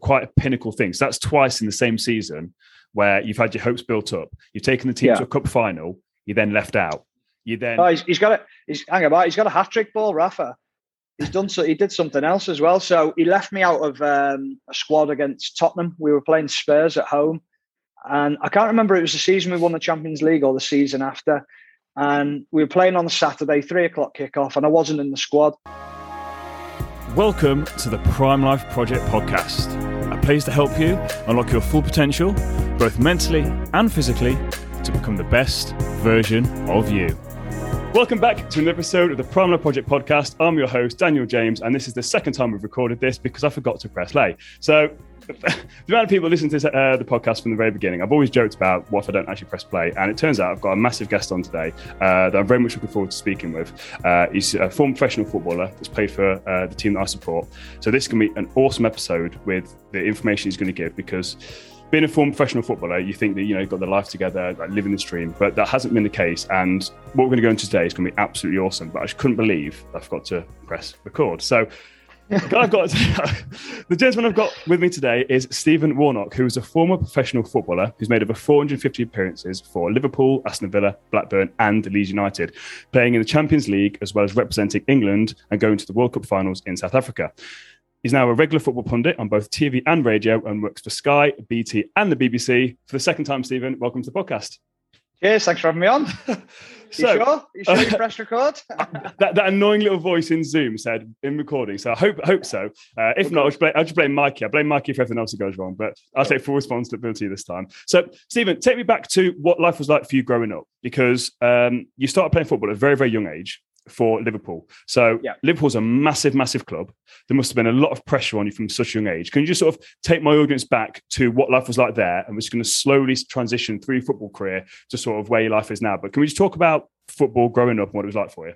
quite a pinnacle thing. So that's twice in the same season where you've had your hopes built up. You've taken the team Yeah. to a cup final. You then left out. You then Oh, he's, he's got a he's hang about. He's got a hat trick ball, Rafa. He's done so. He did something else as well. So he left me out of um, a squad against Tottenham. We were playing Spurs at home, and I can't remember. It was the season we won the Champions League or the season after. And we were playing on the Saturday, three o'clock kickoff, and I wasn't in the squad. Welcome to the Prime Life Project podcast, a place to help you unlock your full potential, both mentally and physically, to become the best version of you. Welcome back to another episode of the Prime Life Project podcast. I'm your host, Daniel James, and this is the second time we've recorded this because I forgot to press play. So, the amount of people listen to uh, the podcast from the very beginning, I've always joked about what if I don't actually press play. And it turns out I've got a massive guest on today uh, that I'm very much looking forward to speaking with. Uh, he's a former professional footballer that's played for uh, the team that I support. So, this can be an awesome episode with the information he's going to give because being a former professional footballer, you think that you know you've got the life together, like living the dream, but that hasn't been the case. And what we're going to go into today is going to be absolutely awesome. But I just couldn't believe I forgot to press record. So the guy I've got the gentleman I've got with me today is Stephen Warnock, who is a former professional footballer who's made over 450 appearances for Liverpool, Aston Villa, Blackburn, and Leeds United, playing in the Champions League as well as representing England and going to the World Cup finals in South Africa. He's now a regular football pundit on both TV and radio and works for Sky, BT, and the BBC. For the second time, Stephen, welcome to the podcast. Cheers, thanks for having me on. You So, sure? You sure you press record? that, that annoying little voice in Zoom said in recording. So I hope hope so. Uh, if not, I'll just, blame, I'll just blame Mikey. I blame Mikey if everything else that goes wrong, but I'll take full responsibility this time. So, Stephen, take me back to what life was like for you growing up, because um, you started playing football at a very, very young age for Liverpool. So Yeah. Liverpool's a massive, massive club. There must have been a lot of pressure on you from such a young age. Can you just sort of take my audience back to what life was like there, and we're just going to slowly transition through your football career to sort of where your life is now? But can we just talk about football growing up and what it was like for you?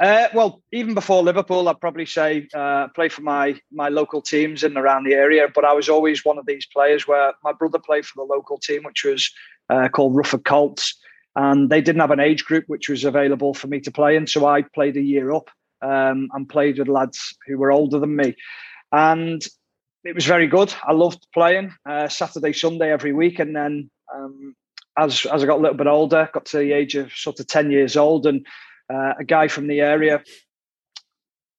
Uh, well, even before Liverpool, I'd probably say uh, play for my my local teams in and around the area. But I was always one of these players where my brother played for the local team, which was uh, called Rufford Colts, and they didn't have an age group which was available for me to play in. So I played a year up um, and played with lads who were older than me, and it was very good. I loved playing uh, Saturday, Sunday every week, and then um, as as I got a little bit older, got to the age of sort of ten years old, and uh, a guy from the area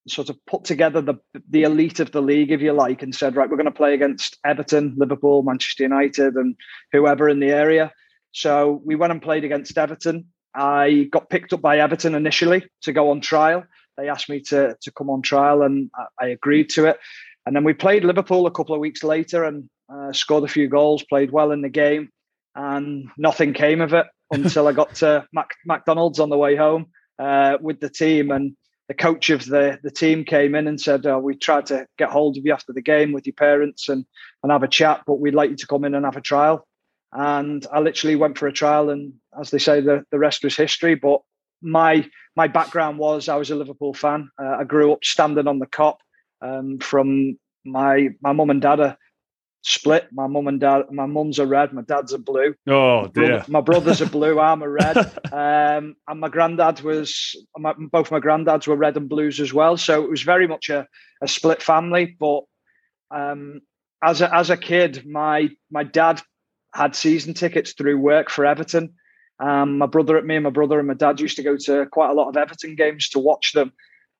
sort of put together the the elite of the league, if you like, and said, right, we're going to play against Everton, Liverpool, Manchester United, and whoever in the area. So we went and played against Everton. I got picked up by Everton initially to go on trial. They asked me to to come on trial, and I, I agreed to it. And then we played Liverpool a couple of weeks later and uh, scored a few goals, played well in the game, and nothing came of it until I got to Mac- McDonald's on the way home uh, with the team. And the coach of the, the team came in and said, oh, We tried to get hold of you after the game with your parents and, and have a chat, but we'd like you to come in and have a trial. And I literally went for a trial, and as they say, the, the rest was history. But my my background was I was a Liverpool fan. Uh, I grew up standing on the Kop um, from my my mum and dad are split. My mum and dad, my mum's a red, my dad's a blue. Oh dear. Brother- my brother's a blue, I'm a red. Um, and my granddad was, my, both my granddads were red and blues as well. So it was very much a, a split family. But um, as, a, as a kid, my, my dad had season tickets through work for Everton. Um, my brother, me and my brother and my dad used to go to quite a lot of Everton games to watch them.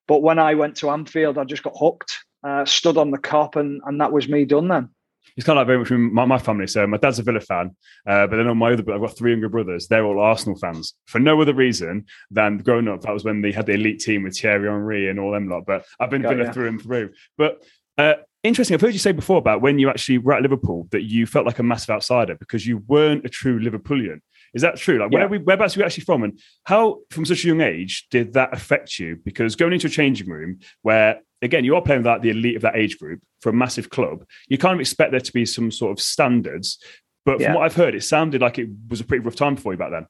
But when I went to Anfield, I just got hooked, uh, stood on the Kop, and, and that was me done then. It's kind of like very much my, my family. So my dad's a Villa fan, uh, but then on my other, I've got three younger brothers. They're all Arsenal fans for no other reason than growing up. That was when they had the elite team with Thierry Henry and all them lot. But I've been Villa ya. through and through. But uh, interesting. I've heard you say before about when you actually were at Liverpool that you felt like a massive outsider because you weren't a true Liverpoolian. Is that true? Like, where Yeah. are we, whereabouts are you actually from, and how, from such a young age, did that affect you? Because going into a changing room where, again, you are playing with that the elite of that age group for a massive club, you kind of expect there to be some sort of standards. But from Yeah. what I've heard, it sounded like it was a pretty rough time for you back then.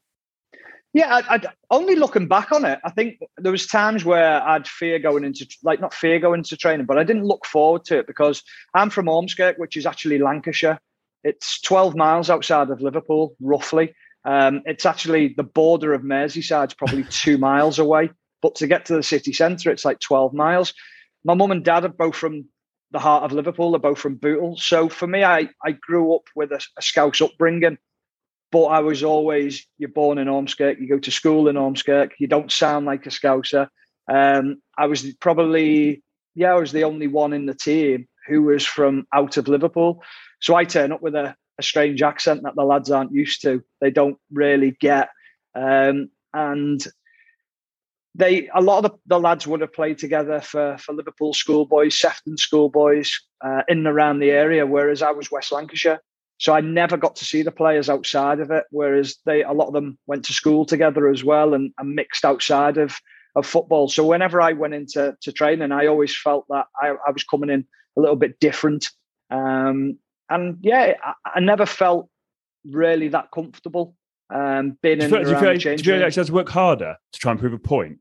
Yeah, I, I'd, only looking back on it, I think there was times where I'd fear going into like not fear going into training, but I didn't look forward to it because I'm from Ormskirk, which is actually Lancashire. It's 12 miles outside of Liverpool, roughly. Um, it's actually the border of Merseyside. It's probably two miles away, but to get to the city centre, it's like 12 miles. My mum and dad are both from the heart of Liverpool. They're both from Bootle. So for me, I, I grew up with a, a Scouse upbringing, but I was always, you're born in Ormskirk, you go to school in Ormskirk, you don't sound like a Scouser. Um, I was probably, yeah, I was the only one in the team who was from out of Liverpool. So I turn up with a, a strange accent that the lads aren't used to. They don't really get. Um, and they a lot of the, the, lads would have played together for for Liverpool schoolboys, Sefton schoolboys uh, in and around the area, whereas I was West Lancashire. So I never got to see the players outside of it. Whereas they a lot of them went to school together as well and, and mixed outside of of football. So whenever I went into to training, I always felt that I, I was coming in a little bit different. Um, and yeah, I, I, never felt really that comfortable um, being in. Do you feel, do you feel, do you feel like you had to work harder to try and prove a point?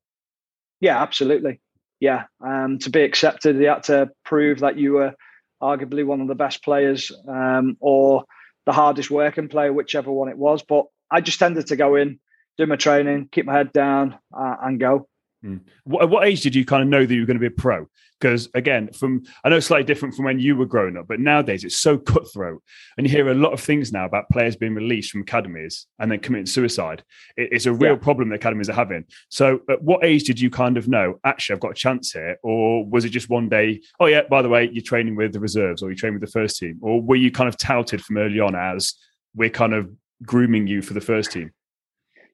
Yeah, absolutely. Yeah, um, to be accepted, you had to prove that you were arguably one of the best players um, or the hardest working player, whichever one it was. But I just tended to go in, do my training, keep my head down, uh, and go. Mm. What, what age did you kind of know that you were going to be a pro? Because again, from I know it's slightly different from when you were growing up, but nowadays it's so cutthroat, and you hear a lot of things now about players being released from academies and then committing suicide. It, it's a real yeah. problem that academies are having. So, at what age did you kind of know actually I've got a chance here, or was it just one day? Oh yeah, by the way, you're training with the reserves, or you're training with the first team, or were you kind of touted from early on as we're kind of grooming you for the first team?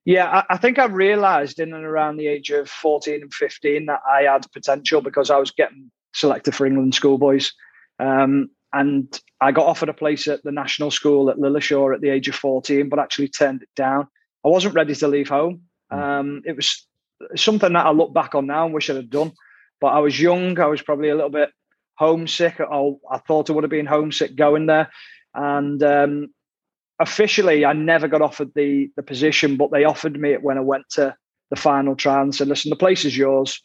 Yeah, I, I, think I realised in and around the age of 14 and 15 that I had potential because I was getting selected for England schoolboys. Um, and I got offered a place at the national school at Lilleshall at the age of 14, but actually turned it down. I wasn't ready to leave home. Hmm. Um, it was something that I look back on now and wish I'd have done. But I was young. I was probably a little bit homesick. Oh, I thought I would have been homesick going there. And um, officially, I never got offered the the position, but they offered me it when I went to the final trial and said, "Listen, the place is yours.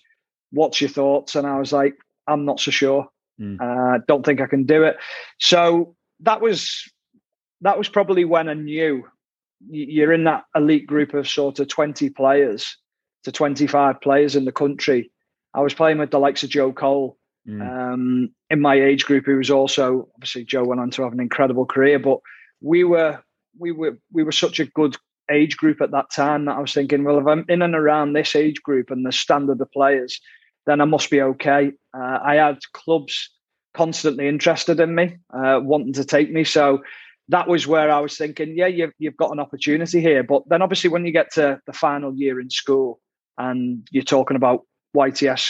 What's your thoughts?" And I was like, "I'm not so sure. Mm. Uh, don't think I can do it." So that was that was probably when I knew you're in that elite group of sort of 20 players to 25 players in the country. I was playing with the likes of Joe Cole mm. um, in my age group, who was also obviously Joe went on to have an incredible career, but we were we were we were such a good age group at that time that I was thinking, well, if I'm in and around this age group and the standard of players, then I must be okay. Uh, I had clubs constantly interested in me, uh, wanting to take me. So that was where I was thinking, yeah, you've, you've got an opportunity here. But then obviously, when you get to the final year in school and you're talking about YTS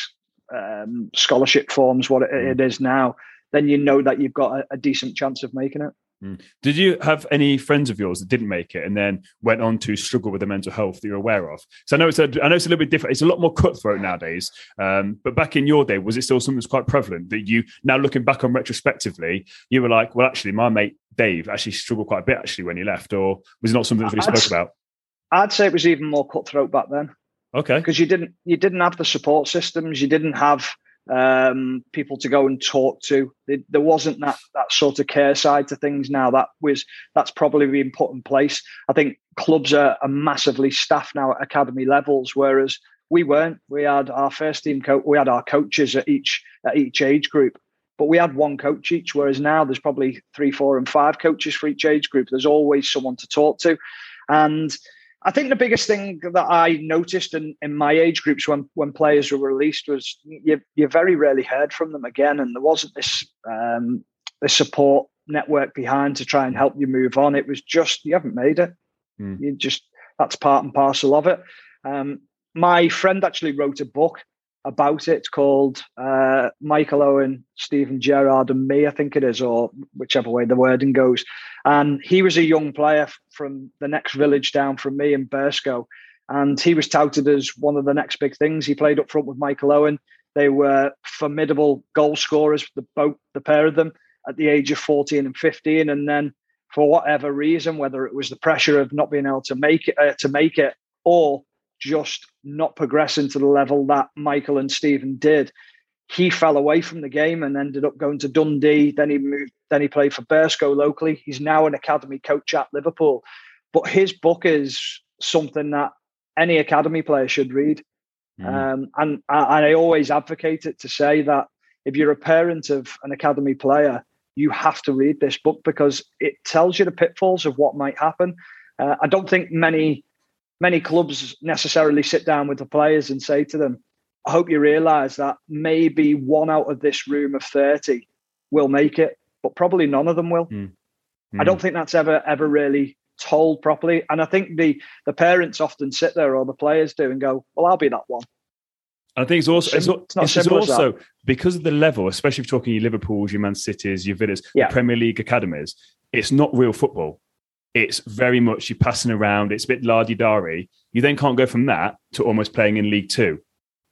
um, scholarship forms, what it, it is now, then you know that you've got a, a decent chance of making it. Mm. Did you have any friends of yours that didn't make it and then went on to struggle with the mental health that you're aware of? So I know it's a, I know it's a little bit different. It's a lot more cutthroat nowadays. Um, but back in your day, was it still something that's quite prevalent that you now looking back on retrospectively, you were like, well, actually, my mate Dave actually struggled quite a bit actually when he left, or was it not something that we spoke about? I'd say it was even more cutthroat back then. Okay, because you didn't you didn't have the support systems, you didn't have um, people to go and talk to. There wasn't that that sort of care side to things now. That was that's probably been put in place. I think clubs are, are massively staffed now at academy levels, whereas we weren't. We had our first team coach. We had our coaches at each at each age group, but we had one coach each. Whereas now there's probably three, four, and five coaches for each age group. There's always someone to talk to, and I think the biggest thing that I noticed in, in my age groups when, when players were released was you, you very rarely heard from them again, and there wasn't this um, this support network behind to try and help you move on. It was just you haven't made it. Mm. You just that's part and parcel of it. Um, my friend actually wrote a book about it called uh, Michael Owen, Steven Gerrard, and me, I think it is, or whichever way the wording goes. And he was a young player from the next village down from me in Burscough. And he was touted as one of the next big things. He played up front with Michael Owen. They were formidable goal scorers, the both the pair of them, at the age of 14 and 15. And then, for whatever reason, whether it was the pressure of not being able to make it, uh, to make it, or just not progressing to the level that Michael and Stephen did. He fell away from the game and ended up going to Dundee. Then he moved. Then he played for Burscough locally. He's now an academy coach at Liverpool. But his book is something that any academy player should read. Mm. Um, and I, I, always advocate it to say that if you're a parent of an academy player, you have to read this book because it tells you the pitfalls of what might happen. Uh, I don't think many many clubs necessarily sit down with the players and say to them, "I hope you realise that maybe one out of this room of thirty will make it, but probably none of them will." Mm. Mm. I don't think that's ever ever really told properly, and I think the the parents often sit there or the players do and go, "Well, I'll be that one." I think it's also it's, it's, it's also because of the level, especially if you're talking your Liverpool's, your Man Cities, your Villas, yeah. Premier League academies. It's not real football. It's very much you passing around. It's a bit lardy dari. You then can't go from that to almost playing in League Two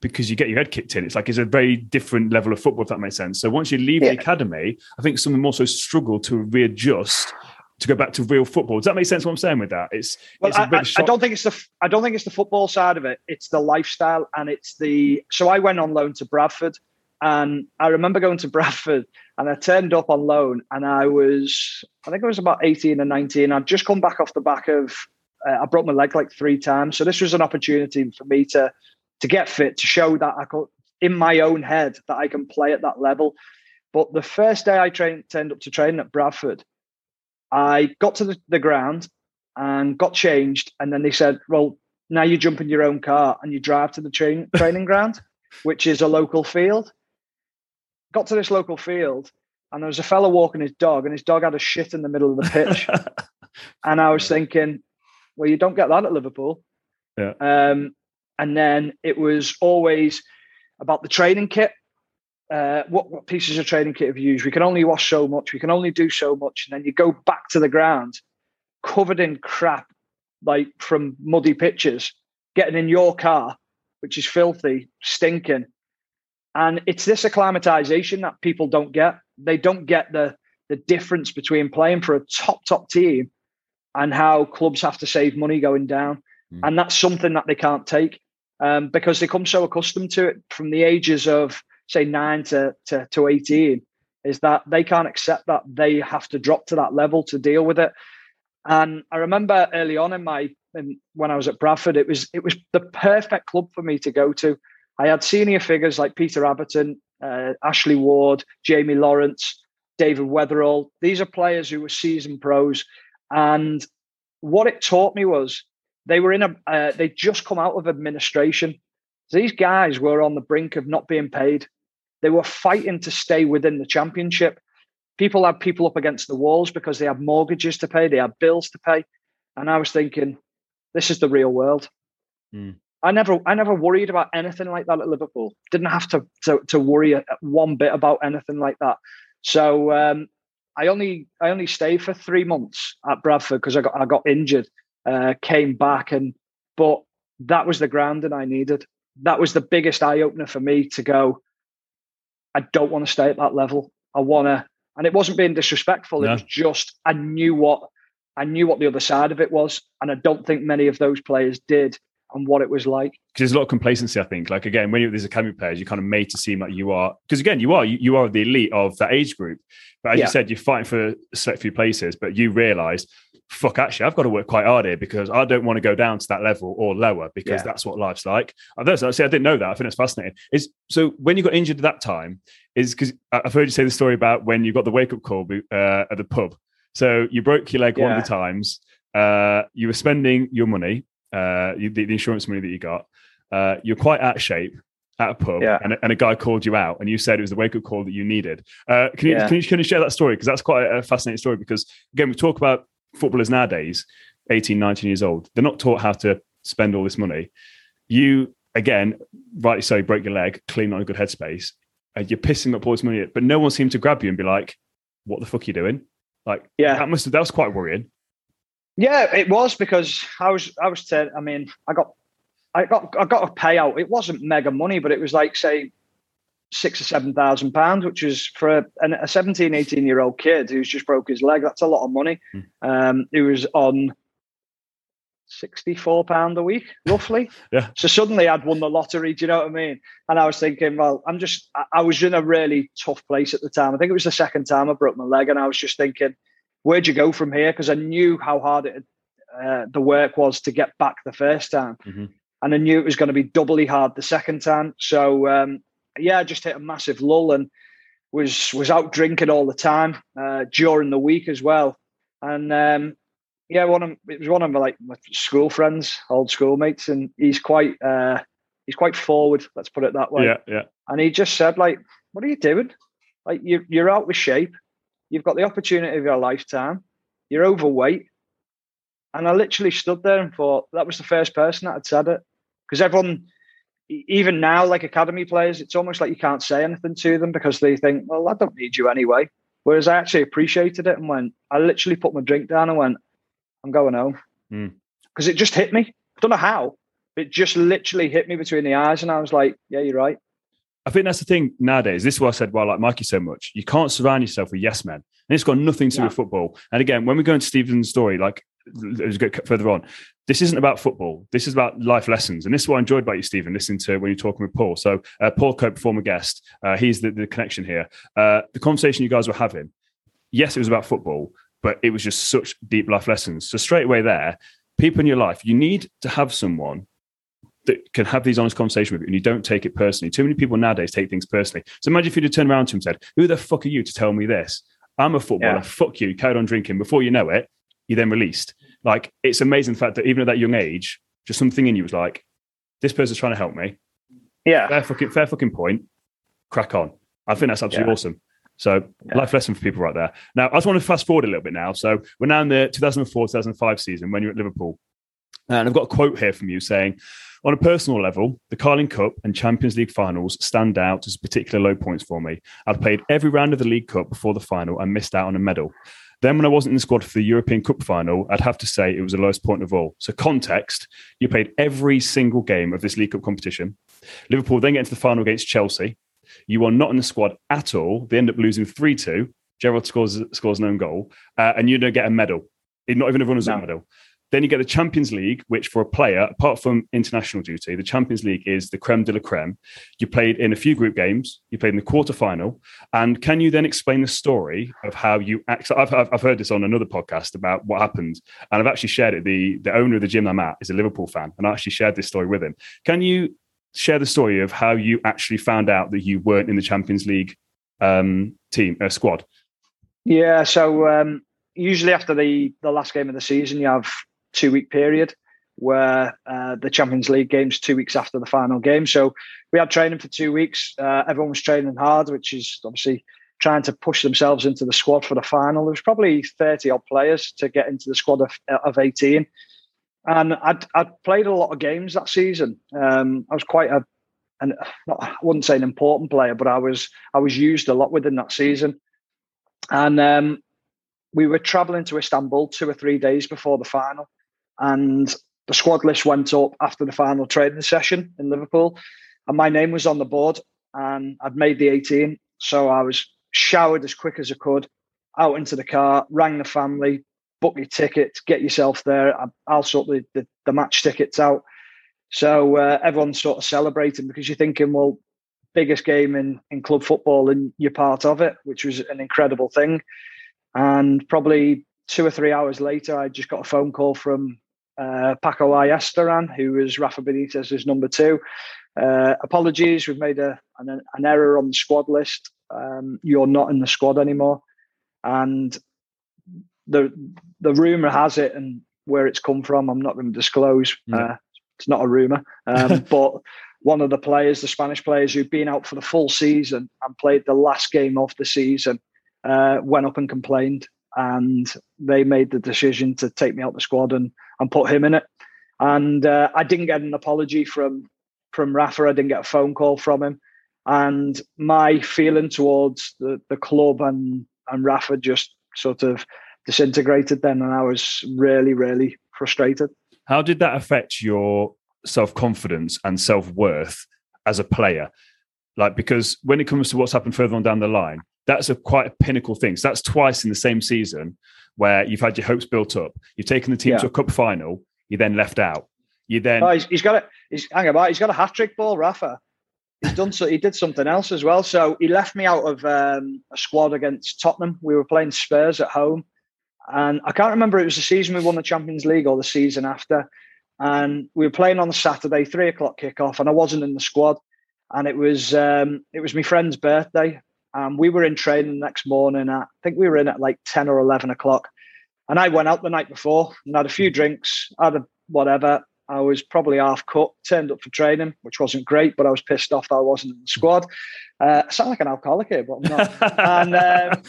because you get your head kicked in. It's like it's a very different level of football, if that makes sense. So once you leave yeah. the academy, I think some of them also struggle to readjust to go back to real football. Does that make sense? What I'm saying with that? It's, well, it's I, I, don't think it's the I don't think it's the football side of it. It's the lifestyle and it's the. So I went on loan to Bradford, and I remember going to Bradford, and I turned up on loan, and I was I think I was about 18 and 19. I'd just come back off the back of uh, I broke my leg like three times, so this was an opportunity for me to to get fit to show that I could in my own head that I can play at that level. But the first day I trained, turned up to train at Bradford, I got to the, the ground and got changed. And then they said, well, now you jump in your own car and you drive to the train, training ground, which is a local field. Got to this local field and there was a fellow walking his dog and his dog had a shit in the middle of the pitch. and I was thinking, well, you don't get that at Liverpool. Yeah. Um, and then it was always about the training kit uh, what, what pieces of training kit have you used? We can only wash so much. We can only do so much. And then you go back to the ground covered in crap, like from muddy pitches, getting in your car, which is filthy, stinking. And it's this acclimatization that people don't get. They don't get the the difference between playing for a top top team and how clubs have to save money going down. Mm. And that's something that they can't take um, because they come so accustomed to it from the ages of say nine to, to, to 18 is that they can't accept that they have to drop to that level to deal with it. And I remember early on in my in, when I was at Bradford, it was it was the perfect club for me to go to. I had senior figures like Peter Atherton, uh, Ashley Ward, Jamie Lawrence, David Weatherall. These are players who were seasoned pros, and what it taught me was they were in a uh, they just come out of administration these guys were on the brink of not being paid. They were fighting to stay within the championship. People had people up against the walls because they had mortgages to pay, they had bills to pay. And I was thinking, this is the real world. Mm. I never, I never worried about anything like that at Liverpool. Didn't have to to, to worry one bit about anything like that. So um, I only, I only stayed for three months at Bradford because I got, I got injured. Uh, came back and, but that was the grounding I needed that was the biggest eye opener for me to go, I don't want to stay at that level. I want to, and it wasn't being disrespectful. No. It was just, I knew what, I knew what the other side of it was. And I don't think many of those players did and what it was like. Because there's a lot of complacency, I think. Like again, when you're these academy players, you're kind of made to seem like you are. Because again, you are you, you, are the elite of that age group. But as yeah. you said, you're fighting for a select few places. But you realise fuck, actually, I've got to work quite hard here because I don't want to go down to that level or lower because yeah. that's what life's like. I, see, I didn't know that. I think it's fascinating. Is so when you got injured at that time, is because I've heard you say the story about when you got the wake up call uh, at the pub. So you broke your leg yeah. one of the times. Uh, you were spending your money, uh, the, the, insurance money that you got. Uh, you're quite out of shape at a pub, yeah. and, a, and, a guy called you out, and you said it was the wake up call that you needed. Uh, can you, can you can you share that story because that's quite a fascinating story? Because again, we talk about footballers nowadays, 18, 19 years old, they're not taught how to spend all this money. You, again, rightly so, break your leg, clean on a good headspace, and you're pissing up all this money, but no one seemed to grab you and be like, what the fuck are you doing? Like, yeah, that must have, that was quite worrying. Yeah, it was because I was, I was, ten. I mean, I got, I got, I got a payout. It wasn't mega money, but it was like, say, six or seven thousand pounds, which is for a, a 17, 18 year old kid who's just broke his leg. That's a lot of money. Mm. Um, he was on 64 pound a week, roughly. yeah. So suddenly I'd won the lottery. Do you know what I mean? And I was thinking, well, I'm just, I was in a really tough place at the time. I think it was the second time I broke my leg. And I was just thinking, where'd you go from here? Because I knew how hard it, uh, the work was to get back the first time. Mm-hmm. And I knew it was going to be doubly hard the second time. So um, yeah, I just hit a massive lull and was was out drinking all the time uh, during the week as well. And um, yeah, one of it was one of my like my school friends, old schoolmates, and he's quite uh, he's quite forward. Let's put it that way. Yeah, yeah. And he just said like, "What are you doing? Like you you're out with shape. You've got the opportunity of your lifetime. You're overweight." And I literally stood there and thought that was the first person that had said it because everyone even now, like academy players, it's almost like you can't say anything to them because they think, well, I don't need you anyway. Whereas I actually appreciated it and went, I literally put my drink down and went, I'm going home. Because mm. it just hit me. I don't know how. It just literally hit me between the eyes. And I was like, yeah, you're right. I think that's the thing nowadays. This is why I said, why well, I like Mikey so much. You can't surround yourself with yes men. And it's got nothing to do with football. And again, when we go into Stephen's story, like let's go further on. This isn't about football. This is about life lessons. And this is what I enjoyed about you, Stephen, listening to when you're talking with Paul. So uh, Paul Cope, former guest, uh, he's the, the connection here. Uh, the conversation you guys were having, yes, it was about football, but it was just such deep life lessons. So straight away there, people in your life, you need to have someone that can have these honest conversations with you and you don't take it personally. Too many people nowadays take things personally. So imagine if you'd have turned around to him and said, Who the fuck are you to tell me this? I'm a footballer. Yeah. Fuck you. Carried on drinking. Before you know it, you're then released. Like it's amazing the fact that even at that young age, just something in you was like, This person's trying to help me. Yeah. Fair fucking fair fucking point. Crack on. I think that's absolutely yeah. awesome. So yeah. life lesson for people right there. Now, I just want to fast forward a little bit now. So we're now in the 2004, 2005 season when you're at Liverpool. And I've got a quote here from you saying, on a personal level, the Carling Cup and Champions League finals stand out as particular low points for me. I've played every round of the League Cup before the final and missed out on a medal. Then, when I wasn't in the squad for the European Cup final, I'd have to say it was the lowest point of all. So, context you played every single game of this League Cup competition. Liverpool then get into the final against Chelsea. You are not in the squad at all. They end up losing 3 2. Gerrard scores, scores an own goal, uh, and you don't get a medal. Not even a runner's no. medal. Then you get the Champions League, which for a player, apart from international duty, the Champions League is the creme de la creme. You played in a few group games, you played in the quarterfinal. And can you then explain the story of how you act? I've, I've heard this on another podcast about what happened, and I've actually shared it. The, the owner of the gym I'm at is a Liverpool fan, and I actually shared this story with him. Can you share the story of how you actually found out that you weren't in the Champions League um, team uh, squad? Yeah, so um, usually after the the last game of the season, you have two week period where uh, the Champions League games two weeks after the final game. So we had training for two weeks. Uh, everyone was training hard, which is obviously trying to push themselves into the squad for the final. There was probably 30 odd players to get into the squad of, of 18. And I'd, I'd played a lot of games that season. Um, I was quite a, an, not, I wouldn't say an important player, but I was I was used a lot within that season. And um, we were traveling to Istanbul two or three days before the final and the squad list went up after the final training session in Liverpool, and my name was on the board, and I'd made the 18. So I was showered as quick as I could, out into the car, rang the family, book your tickets, get yourself there. I'll sort the, the, the match tickets out. So uh, everyone's sort of celebrating because you're thinking, well, biggest game in, in club football and you're part of it, which was an incredible thing. And probably two or three hours later, I just got a phone call from uh, Paco Ayestaran, who was Rafa Benitez's number two. Uh, apologies, we've made a, an, an, error on the squad list. Um, you're not in the squad anymore. And the the rumor has it, and where it's come from, I'm not going to disclose. Uh, it's not a rumor, um, but one of the players, the Spanish players who've been out for the full season and played the last game of the season, uh, went up and complained and they made the decision to take me out the squad and and put him in it. And uh, I didn't get an apology from from Rafa. I didn't get a phone call from him. And my feeling towards the, the club and and Rafa just sort of disintegrated then, and I was really really frustrated. How did that affect your self confidence and self worth as a player? Like because when it comes to what's happened further on down the line, that's a quite a pinnacle thing. So that's twice in the same season where you've had your hopes built up. You've taken the team yeah. to a cup final. You then left out. You then oh, he's, he's got a he's hang about. He's got a hat trick ball, Rafa. He's done so. He did something else as well. So he left me out of um, a squad against Tottenham. We were playing Spurs at home, and I can't remember it was the season we won the Champions League or the season after. And we were playing on the Saturday, three o'clock kickoff, and I wasn't in the squad. and it was um, it was my friend's birthday, and we were in training the next morning. At, I think we were in at like ten or eleven o'clock, and I went out the night before and had a few drinks, had a whatever. I was probably half cut, turned up for training, which wasn't great, but I was pissed off that I wasn't in the squad. Uh, I sound like an alcoholic here, but I'm not. and um,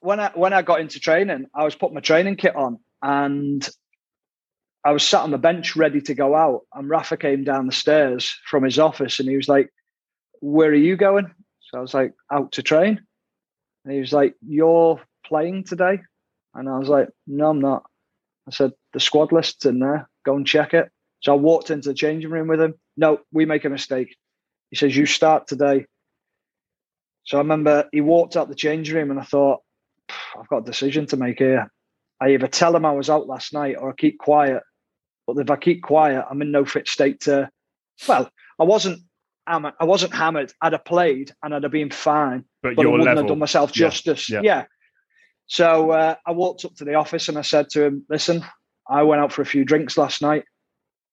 when I when I got into training, I was putting my training kit on, and I was sat on the bench ready to go out. And Rafa came down the stairs from his office, and he was like, "Where are you going?" So I was like, "Out to train." And he was like, "You're playing today?" And I was like, "No, I'm not." I said, "The squad list's in there. Go and check it." So I walked into the changing room with him. No, we make a mistake. He says, You start today. So I remember he walked out the changing room and I thought, I've got a decision to make here. I either tell him I was out last night or I keep quiet. But if I keep quiet, I'm in no fit state to. Well, I wasn't. I wasn't hammered. I'd have played and I'd have been fine, but, but I wouldn't level. have done myself justice. Yeah. yeah. yeah. So uh, I walked up to the office and I said to him, "Listen, I went out for a few drinks last night.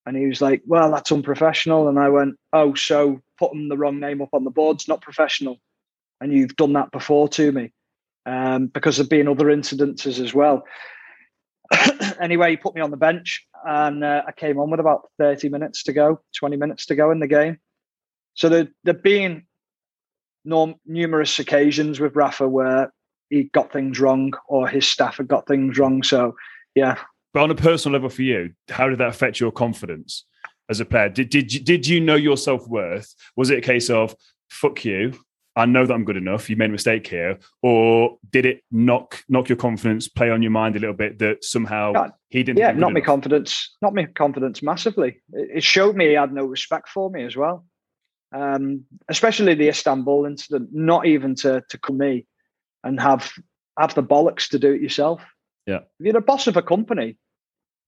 And he was like, Well, that's unprofessional. And I went, Oh, so putting the wrong name up on the board's not professional. And you've done that before to me um, because there've been other incidences as well. anyway, he put me on the bench and uh, I came on with about 30 minutes to go, 20 minutes to go in the game. So there, there've been norm, numerous occasions with Rafa where he got things wrong or his staff had got things wrong. So, yeah, but on a personal level for you, how did that affect your confidence as a player? Did did you, did you know your self worth? Was it a case of fuck you? I know that I'm good enough. You made a mistake here, or did it knock knock your confidence, play on your mind a little bit that somehow God. he didn't? Yeah, not my confidence, not my confidence massively. It showed me he had no respect for me as well, um, especially the Istanbul incident. Not even to to come me and have have the bollocks to do it yourself. Yeah, if you're the boss of a company,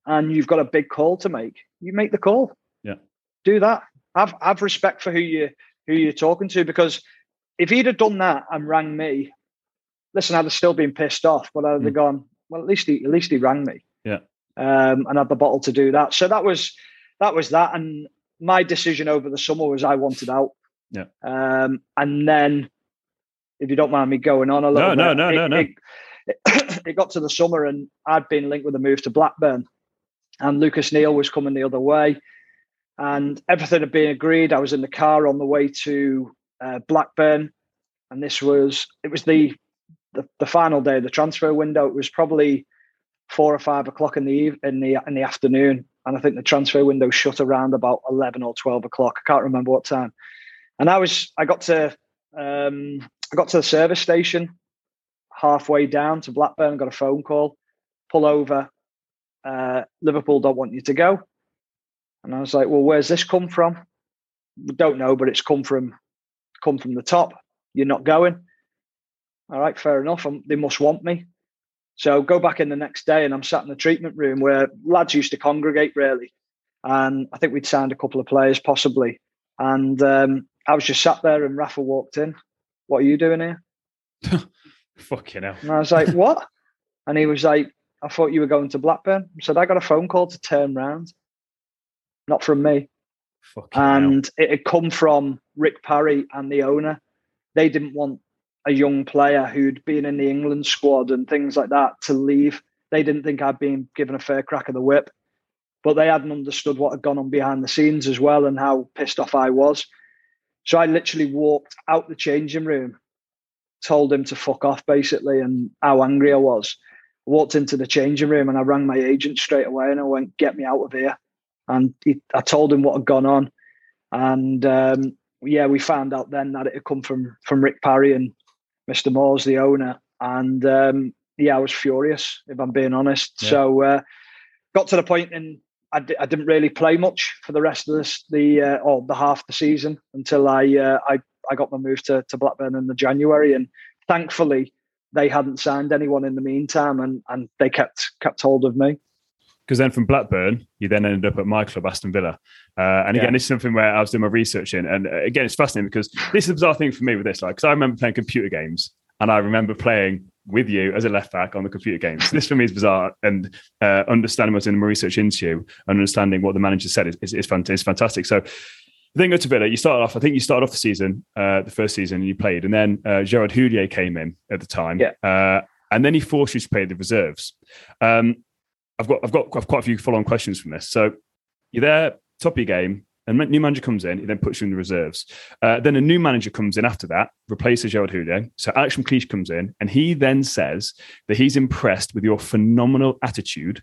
and you've got a big call to make, you make the call. Yeah. Do that. Have have respect for who you who you're talking to because if he'd have done that and rang me, listen, I'd have still been pissed off, but I'd have mm. gone, well, at least he at least he rang me. Yeah. Um, and had the bottle to do that. So that was that was that. And my decision over the summer was I wanted out. Yeah. Um, and then if you don't mind me going on a little no, bit, no, no, it, no, no. It, it got to the summer and I'd been linked with a move to Blackburn and Lucas Neill was coming the other way. And everything had been agreed. I was in the car on the way to uh, Blackburn, and this was it was the, the, the final day of the transfer window. It was probably four or five o'clock in the in the in the afternoon, and I think the transfer window shut around about eleven or twelve o'clock. I can't remember what time. And I was I got to um, I got to the service station halfway down to Blackburn. Got a phone call. Pull over uh, Liverpool don't want you to go. And I was like, well, where's this come from? We don't know, but it's come from come from the top. You're not going. All right, fair enough. I'm, they must want me. So go back in the next day, and I'm sat in the treatment room where lads used to congregate really, and I think we'd signed a couple of players possibly, and um, I was just sat there, and Rafa walked in. What are you doing here? Fucking hell! And I was like, what? And he was like, I thought you were going to Blackburn. I said, I got a phone call to turn round. Not from me. Fucking and hell. it had come from Rick Parry and the owner. They didn't want a young player who'd been in the England squad and things like that to leave. They didn't think I'd been given a fair crack of the whip. But they hadn't understood what had gone on behind the scenes as well and how pissed off I was. So I literally walked out the changing room, told him to fuck off basically, and how angry I was I walked into the changing room and I rang my agent straight away and I went, "Get me out of here." And he, I told him what had gone on, and um, yeah, we found out then that it had come from from Rick Parry and Mr. Moores, the owner, and um, yeah, I was furious if I'm being honest. Yeah. So uh, got to the point and I d- I didn't really play much for the rest of this, the uh, or the half the season until I uh, I I got my move to to Blackburn in the January, and thankfully they hadn't signed anyone in the meantime, and and they kept kept hold of me. Because then from Blackburn, you then ended up at my club, Aston Villa. Uh, and again, yeah. this is something where I was doing my research in. And uh, again, it's fascinating because this is the bizarre thing for me with this. Like, because I remember playing computer games and I remember playing with you as a left back on the computer games. this for me is bizarre. And uh, understanding what's in my research into understanding what the manager said is, is, is, fantastic. So then go to Villa. You started off. I think you started off the season, uh, the first season, and you played, and then uh, Gerard Houllier came in at the time, yeah. uh, and then he forced you to play the reserves. Um, I've got, I've got, quite a few follow-on questions from this. So you're there, top of your game, and new manager comes in, he then puts you in the reserves. Uh, then a new manager comes in after that, replaces Gerard Houllier. So Alex McLeish comes in, and he then says that he's impressed with your phenomenal attitude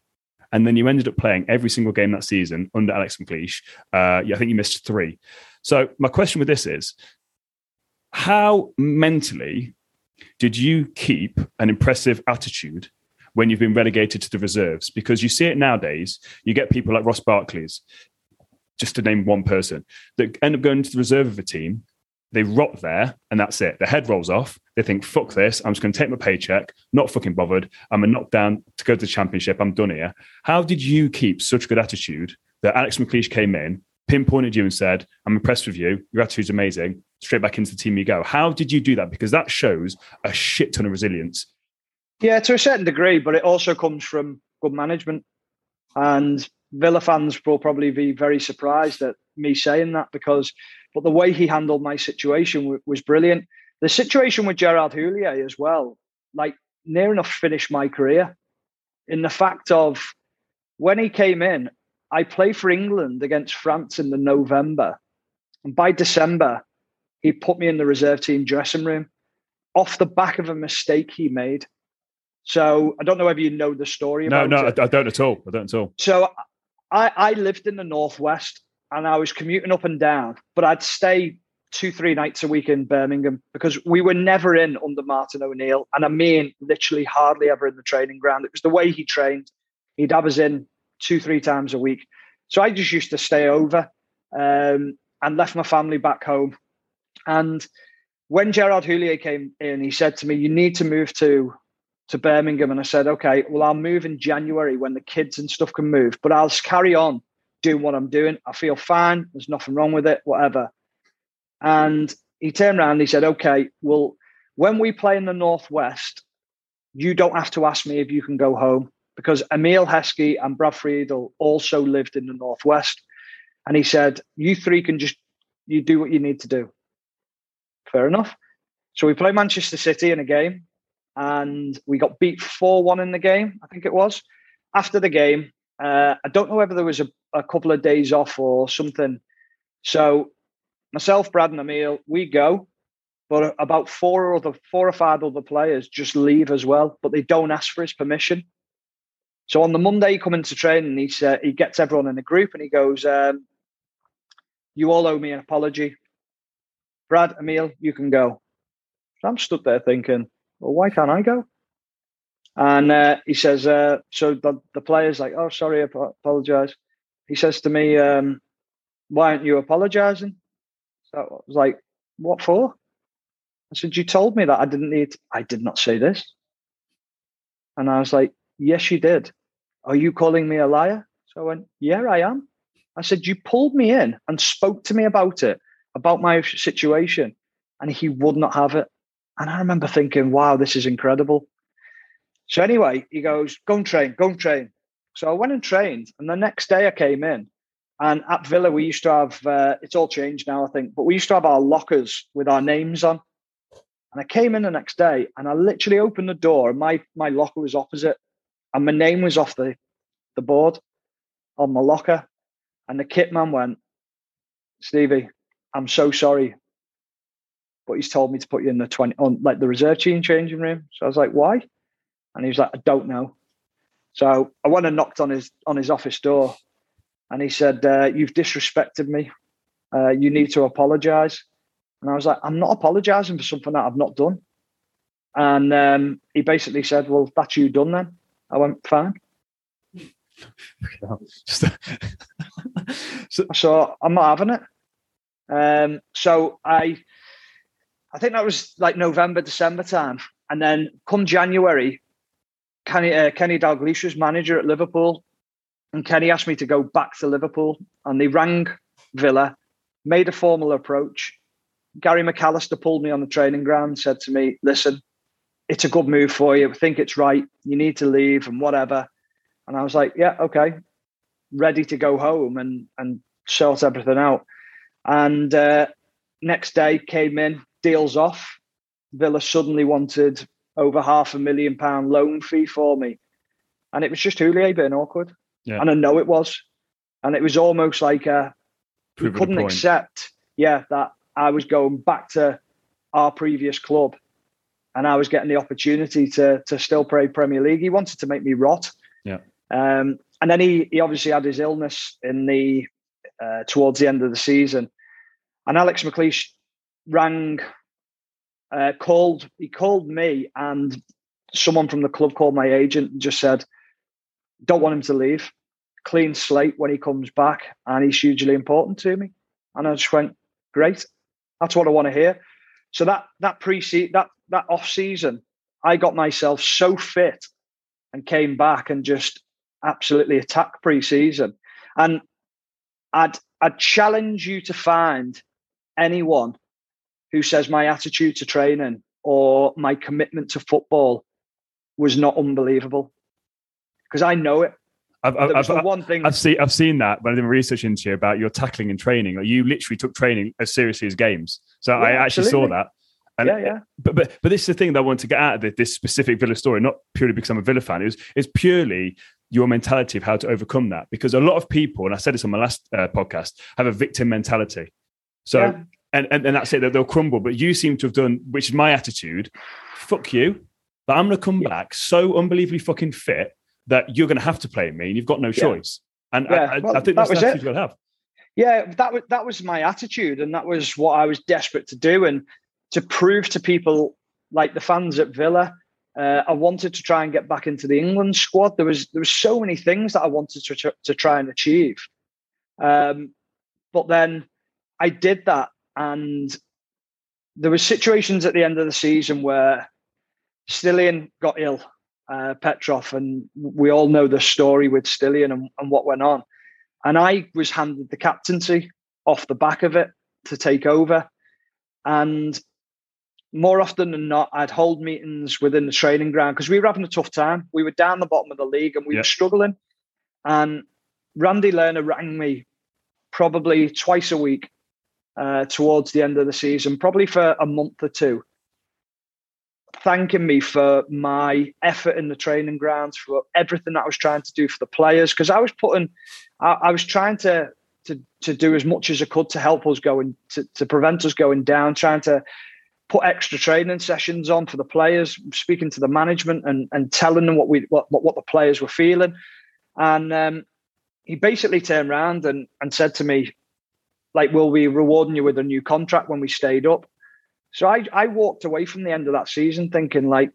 and then you ended up playing every single game that season under Alex McLeish. Uh, I think you missed three. So my question with this is, how mentally did you keep an impressive attitude when you've been relegated to the reserves? Because you see it nowadays. You get people like Ross Barkley's, just to name one person, that end up going to the reserve of a team they rot there and that's it. The head rolls off. They think, fuck this. I'm just going to take my paycheck, not fucking bothered. I'm a knockdown to go to the championship. I'm done here. How did you keep such good attitude that Alex McLeish came in, pinpointed you and said, I'm impressed with you. Your attitude's amazing. Straight back into the team you go. How did you do that? Because that shows a shit ton of resilience. Yeah, to a certain degree, but it also comes from good management. And Villa fans will probably be very surprised at me saying that because but the way he handled my situation was brilliant. The situation with Gerard Houllier as well, like near enough finished my career in the fact of when he came in, I played for England against France in the November. And by December, he put me in the reserve team dressing room off the back of a mistake he made. So I don't know whether you know the story. No, no, it. I don't at all. I don't at all. So I, I lived in the Northwest and I was commuting up and down, but I'd stay two, three nights a week in Birmingham because we were never in under Martin O'Neill. And I mean, literally hardly ever in the training ground. It was the way he trained. He'd have us in two, three times a week. So I just used to stay over um, and left my family back home. And when Gerard Houllier came in, he said to me, You need to move to to Birmingham. And I said, Okay, well, I'll move in January when the kids and stuff can move, but I'll carry on doing what I'm doing. I feel fine. There's nothing wrong with it, whatever. And he turned around and he said, okay, well, when we play in the Northwest, you don't have to ask me if you can go home because Emile Heskey and Brad Friedel also lived in the Northwest. And he said, you three can just, you do what you need to do. Fair enough. So we play Manchester City in a game and we got beat 4 1 in the game, I think it was. After the game, uh, I don't know whether there was a, a couple of days off or something. So myself, Brad, and Emile, we go, but about four or other four or five other players just leave as well, but they don't ask for his permission. So on the Monday, he come into training, he said he gets everyone in a group and he goes, um, "You all owe me an apology." Brad, Emile, you can go. So I'm stood there thinking, well, why can't I go? And uh, he says, uh, so the, the player's like, oh, sorry, I apologize. He says to me, um, why aren't you apologizing? So I was like, what for? I said, you told me that I didn't need, I did not say this. And I was like, yes, you did. Are you calling me a liar? So I went, yeah, I am. I said, you pulled me in and spoke to me about it, about my situation. And he would not have it. And I remember thinking, wow, this is incredible. So anyway, he goes, go and train, go and train. So I went and trained. And the next day I came in. And at Villa, we used to have, uh, it's all changed now, I think, but we used to have our lockers with our names on. And I came in the next day and I literally opened the door and my, my locker was opposite. And my name was off the, the board on my locker. And the kit man went, Stevie, I'm so sorry. But he's told me to put you in the 20 on like the reserve team changing room. So I was like, why? And he was like, I don't know. So I went and knocked on his on his office door, and he said, uh, "You've disrespected me. Uh, you need to apologize." And I was like, "I'm not apologizing for something that I've not done." And um, he basically said, "Well, that's you done then." I went, "Fine." so, so I'm not having it. Um, so I, I think that was like November, December time, and then come January, Kenny, uh, Kenny Dalglish was manager at Liverpool, and Kenny asked me to go back to Liverpool, and they rang Villa, made a formal approach. Gary McAllister pulled me on the training ground, said to me, "Listen, it's a good move for you. I think it's right. You need to leave and whatever." And I was like, "Yeah, okay, ready to go home and and sort everything out." And uh, next day came in, deals off. Villa suddenly wanted over half a million pound loan fee for me. And it was just Houllier being awkward. Yeah. And I know it was. And it was almost like a, we couldn't accept, yeah, that I was going back to our previous club and I was getting the opportunity to to still play Premier League. He wanted to make me rot. Yeah. Um, and then he he obviously had his illness in the uh, towards the end of the season, and Alex McLeish rang, uh, called he called me, and someone from the club called my agent and just said, "Don't want him to leave. Clean slate when he comes back, and he's hugely important to me." And I just went, "Great, that's what I want to hear." So that that pre that that off season, I got myself so fit and came back and just absolutely attacked pre-season. And I'd I'd challenge you to find anyone who says my attitude to training or my commitment to football was not unbelievable because I know it. I've, I've, I've, one thing I've seen I've seen that when I've been researching into you about your tackling and training. you literally took training as seriously as games. So yeah, I actually absolutely. saw that. And, yeah, yeah. But but but this is the thing that I want to get out of this, this specific Villa story, not purely because I'm a Villa fan. It's it's purely your mentality of how to overcome that. Because a lot of people, and I said this on my last uh, podcast, have a victim mentality. So yeah. And, and and that's it. That they'll crumble. But you seem to have done, which is my attitude. Fuck you. But I'm going to come yeah. back so unbelievably fucking fit that you're going to have to play me, and you've got no choice. And I, I, well, I, think that's that the attitude you'll have. Yeah, that was that was my attitude, and that was what I was desperate to do. And to prove to people like the fans at Villa. Uh, I wanted to try and get back into the England squad. There was there was so many things that I wanted to to try and achieve, um, but then I did that, and there were situations at the end of the season where Stiliyan got ill, uh, Petrov, and we all know the story with Stiliyan and, and what went on. And I was handed the captaincy off the back of it to take over, and more often than not, I'd hold meetings within the training ground because we were having a tough time. We were down the bottom of the league and we yep. were struggling. And Randy Lerner rang me probably twice a week uh, towards the end of the season, probably for a month or two, thanking me for my effort in the training grounds, for everything that I was trying to do for the players. Because I was putting, I, I, was trying to to to do as much as I could to help us going to, to prevent us going down, trying to put extra training sessions on for the players, speaking to the management and, and telling them what we what, what the players were feeling. And um, he basically turned around and, and said to me, like, will we rewarding you with a new contract when we stayed up? So I, I walked away from the end of that season thinking like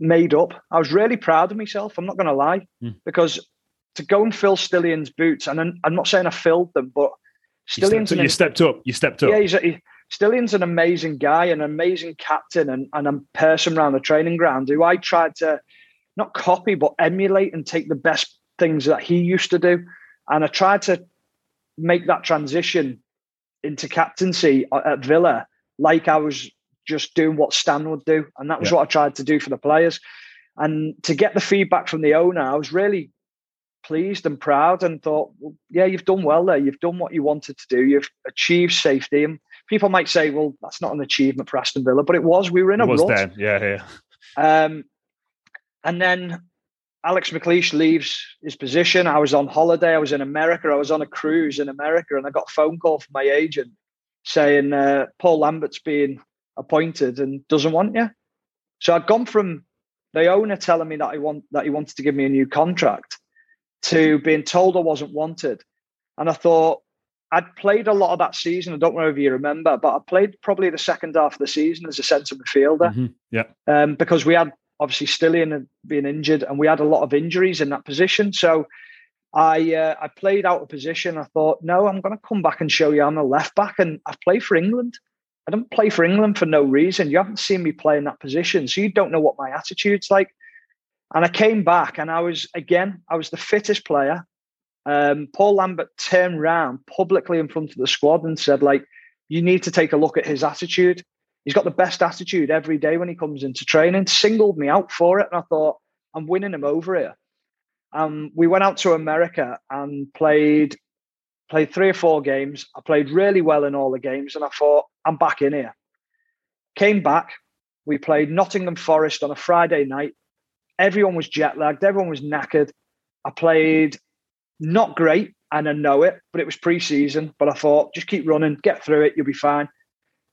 made up. I was really proud of myself. I'm not going to lie mm. because to go and fill Stiliyan's boots, and I'm, I'm not saying I filled them, but Stiliyan's you stepped, up, you stepped up. You stepped up. Yeah, he's, he, Stiliyan's an amazing guy, an amazing captain, and, and a person around the training ground who I tried to not copy but emulate and take the best things that he used to do. And I tried to make that transition into captaincy at Villa like I was just doing what Stan would do. And that was yeah. what I tried to do for the players. And to get the feedback from the owner, I was really pleased and proud and thought, well, yeah, you've done well there. You've done what you wanted to do. You've achieved safety. And people might say, well, that's not an achievement for Aston Villa, but it was. We were in a was rut. Then. Yeah, yeah. Um, and then Alex McLeish leaves his position. I was on holiday. I was in America. I was on a cruise in America, and I got a phone call from my agent saying uh, Paul Lambert's being appointed and doesn't want you. So I'd gone from the owner telling me that he want that he wanted to give me a new contract to being told I wasn't wanted. And I thought, I'd played a lot of that season. I don't know if you remember, but I played probably the second half of the season as a centre midfielder. Mm-hmm. Yeah. Um, because we had obviously Stiliyan being injured, and we had a lot of injuries in that position. So I uh, I played out of position. I thought, no, I'm going to come back and show you I'm a left back, and I play for England. I don't play for England for no reason. You haven't seen me play in that position, so you don't know what my attitude's like. And I came back, and I was again, I was the fittest player. Um, Paul Lambert turned round publicly in front of the squad and said, like, you need to take a look at his attitude. He's got the best attitude every day when he comes into training, singled me out for it. And I thought, I'm winning him over here. Um, we went out to America and played played three or four games. I played really well in all the games, and I thought, I'm back in here. Came back. We played Nottingham Forest on a Friday night. Everyone was jet lagged, everyone was knackered. I played not great, and I know it, but it was pre season. But I thought, just keep running, get through it, you'll be fine.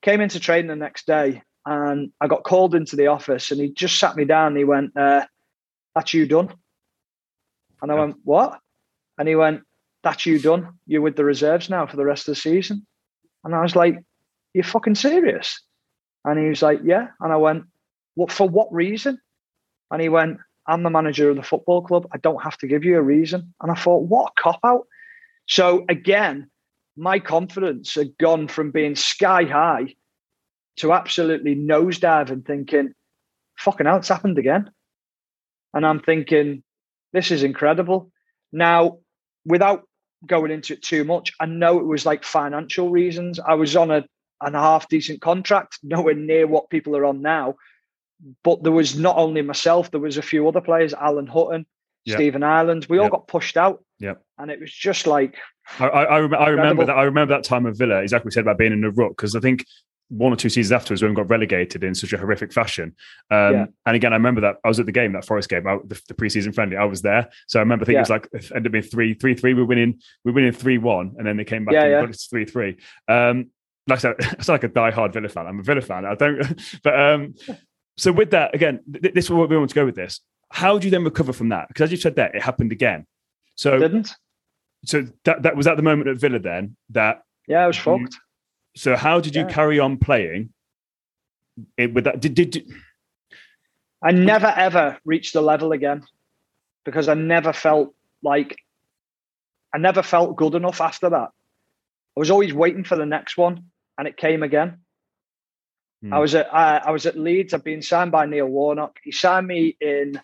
Came into training the next day, and I got called into the office, and he just sat me down. And he went, uh, That's you done. And I went, What? And he went, That's you done. You're with the reserves now for the rest of the season. And I was like, You're fucking serious? And he was like, Yeah. And I went, What for what reason? And he went, I'm the manager of the football club. I don't have to give you a reason. And I thought, what a cop out. So again, my confidence had gone from being sky high to absolutely nosedive and thinking, fucking hell, it's happened again. And I'm thinking, this is incredible. Now, without going into it too much, I know it was like financial reasons. I was on a, a half decent contract, nowhere near what people are on now. But there was not only myself, there was a few other players, Alan Hutton, yep. Stephen Ireland. We all got pushed out. Yeah. And it was just like I, I, I, I remember that I remember that time of Villa, exactly what said about being in the rut, because I think one or two seasons afterwards when we got relegated in such a horrific fashion. Um, yeah. And again, I remember that I was at the game, that Forest game, I, the, the preseason friendly. I was there, so I remember thinking yeah. it was like it ended up being three, three, three. we're winning, we're winning three one, and then they came back yeah, and yeah. got it three three. Um, like I said, it's like a die-hard Villa fan. I'm a Villa fan. I don't, but um, so with that again, th- this is what we want to go with this. How do you then recover from that? Because as you said, that it happened again. So didn't. So that that was at the moment at Villa then that yeah, I was fucked. So how did you yeah. carry on playing it with that? Did, did, did I never ever reached the level again because I never felt like I never felt good enough after that. I was always waiting for the next one, and it came again. Hmm. I was at I, I was at Leeds. I've been signed by Neil Warnock. He signed me in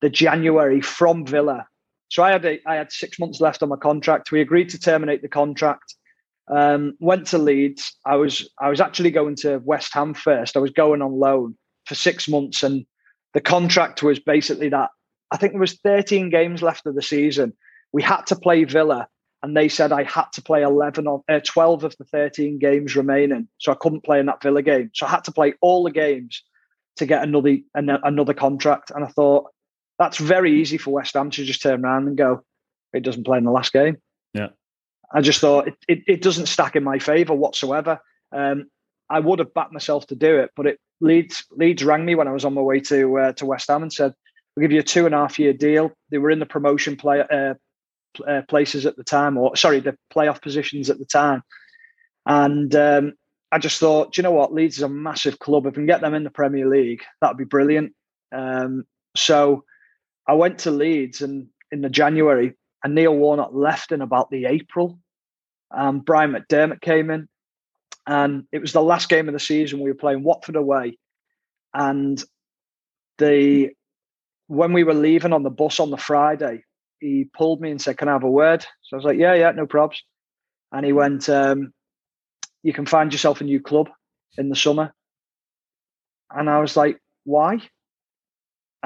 the January from Villa. So I had a, I had six months left on my contract. We agreed to terminate the contract. Um, went to Leeds. I was I was actually going to West Ham first. I was going on loan for six months, and the contract was basically that. I think there was 13 games left of the season. We had to play Villa, and they said I had to play 11 of uh, 12 of the 13 games remaining, so I couldn't play in that Villa game. So I had to play all the games to get another another contract. And I thought that's very easy for West Ham to just turn around and go, it doesn't play in the last game. Yeah. I just thought it, it, it doesn't stack in my favour whatsoever. Um, I would have backed myself to do it, but it Leeds Leeds rang me when I was on my way to uh, to West Ham and said, "We'll give you a two and a half year deal." They were in the promotion play uh, uh, places at the time, or sorry, the playoff positions at the time, and um, I just thought, do you know what? Leeds is a massive club. If we can get them in the Premier League, that'd be brilliant. Um, so I went to Leeds and in the January, and Neil Warnock left in about the April. Um, Brian McDermott came in, and it was the last game of the season. We were playing Watford away, and the when we were leaving on the bus on the Friday, he pulled me and said, "Can I have a word?" So I was like, "Yeah, yeah, no probs." And he went, um, "You can find yourself a new club in the summer." And I was like, "Why?"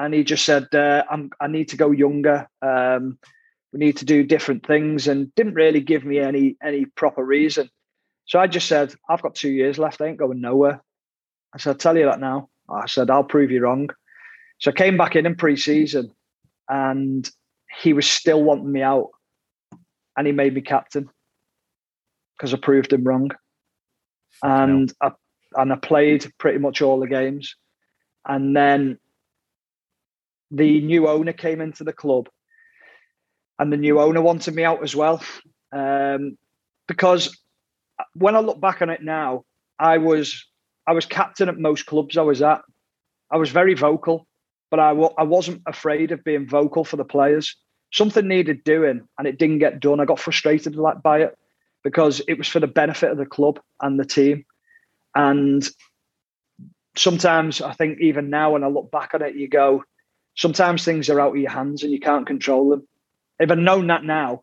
And he just said, uh, i need to go younger. Um, we need to do different things," and didn't really give me any any proper reason. So I just said, "I've got two years left. I ain't going nowhere." I said, "I'll tell you that now." I said, "I'll prove you wrong." So I came back in in pre-season, and he was still wanting me out, and he made me captain because I proved him wrong. And I and I played pretty much all the games, and then the new owner came into the club, and the new owner wanted me out as well, um, because when I look back on it now, I was I was captain at most clubs I was at. I was very vocal, but I w- I wasn't afraid of being vocal for the players. Something needed doing, and it didn't get done. I got frustrated by it because it was for the benefit of the club and the team. And sometimes I think even now when I look back on it, you go, sometimes things are out of your hands and you can't control them. If I'd known that now,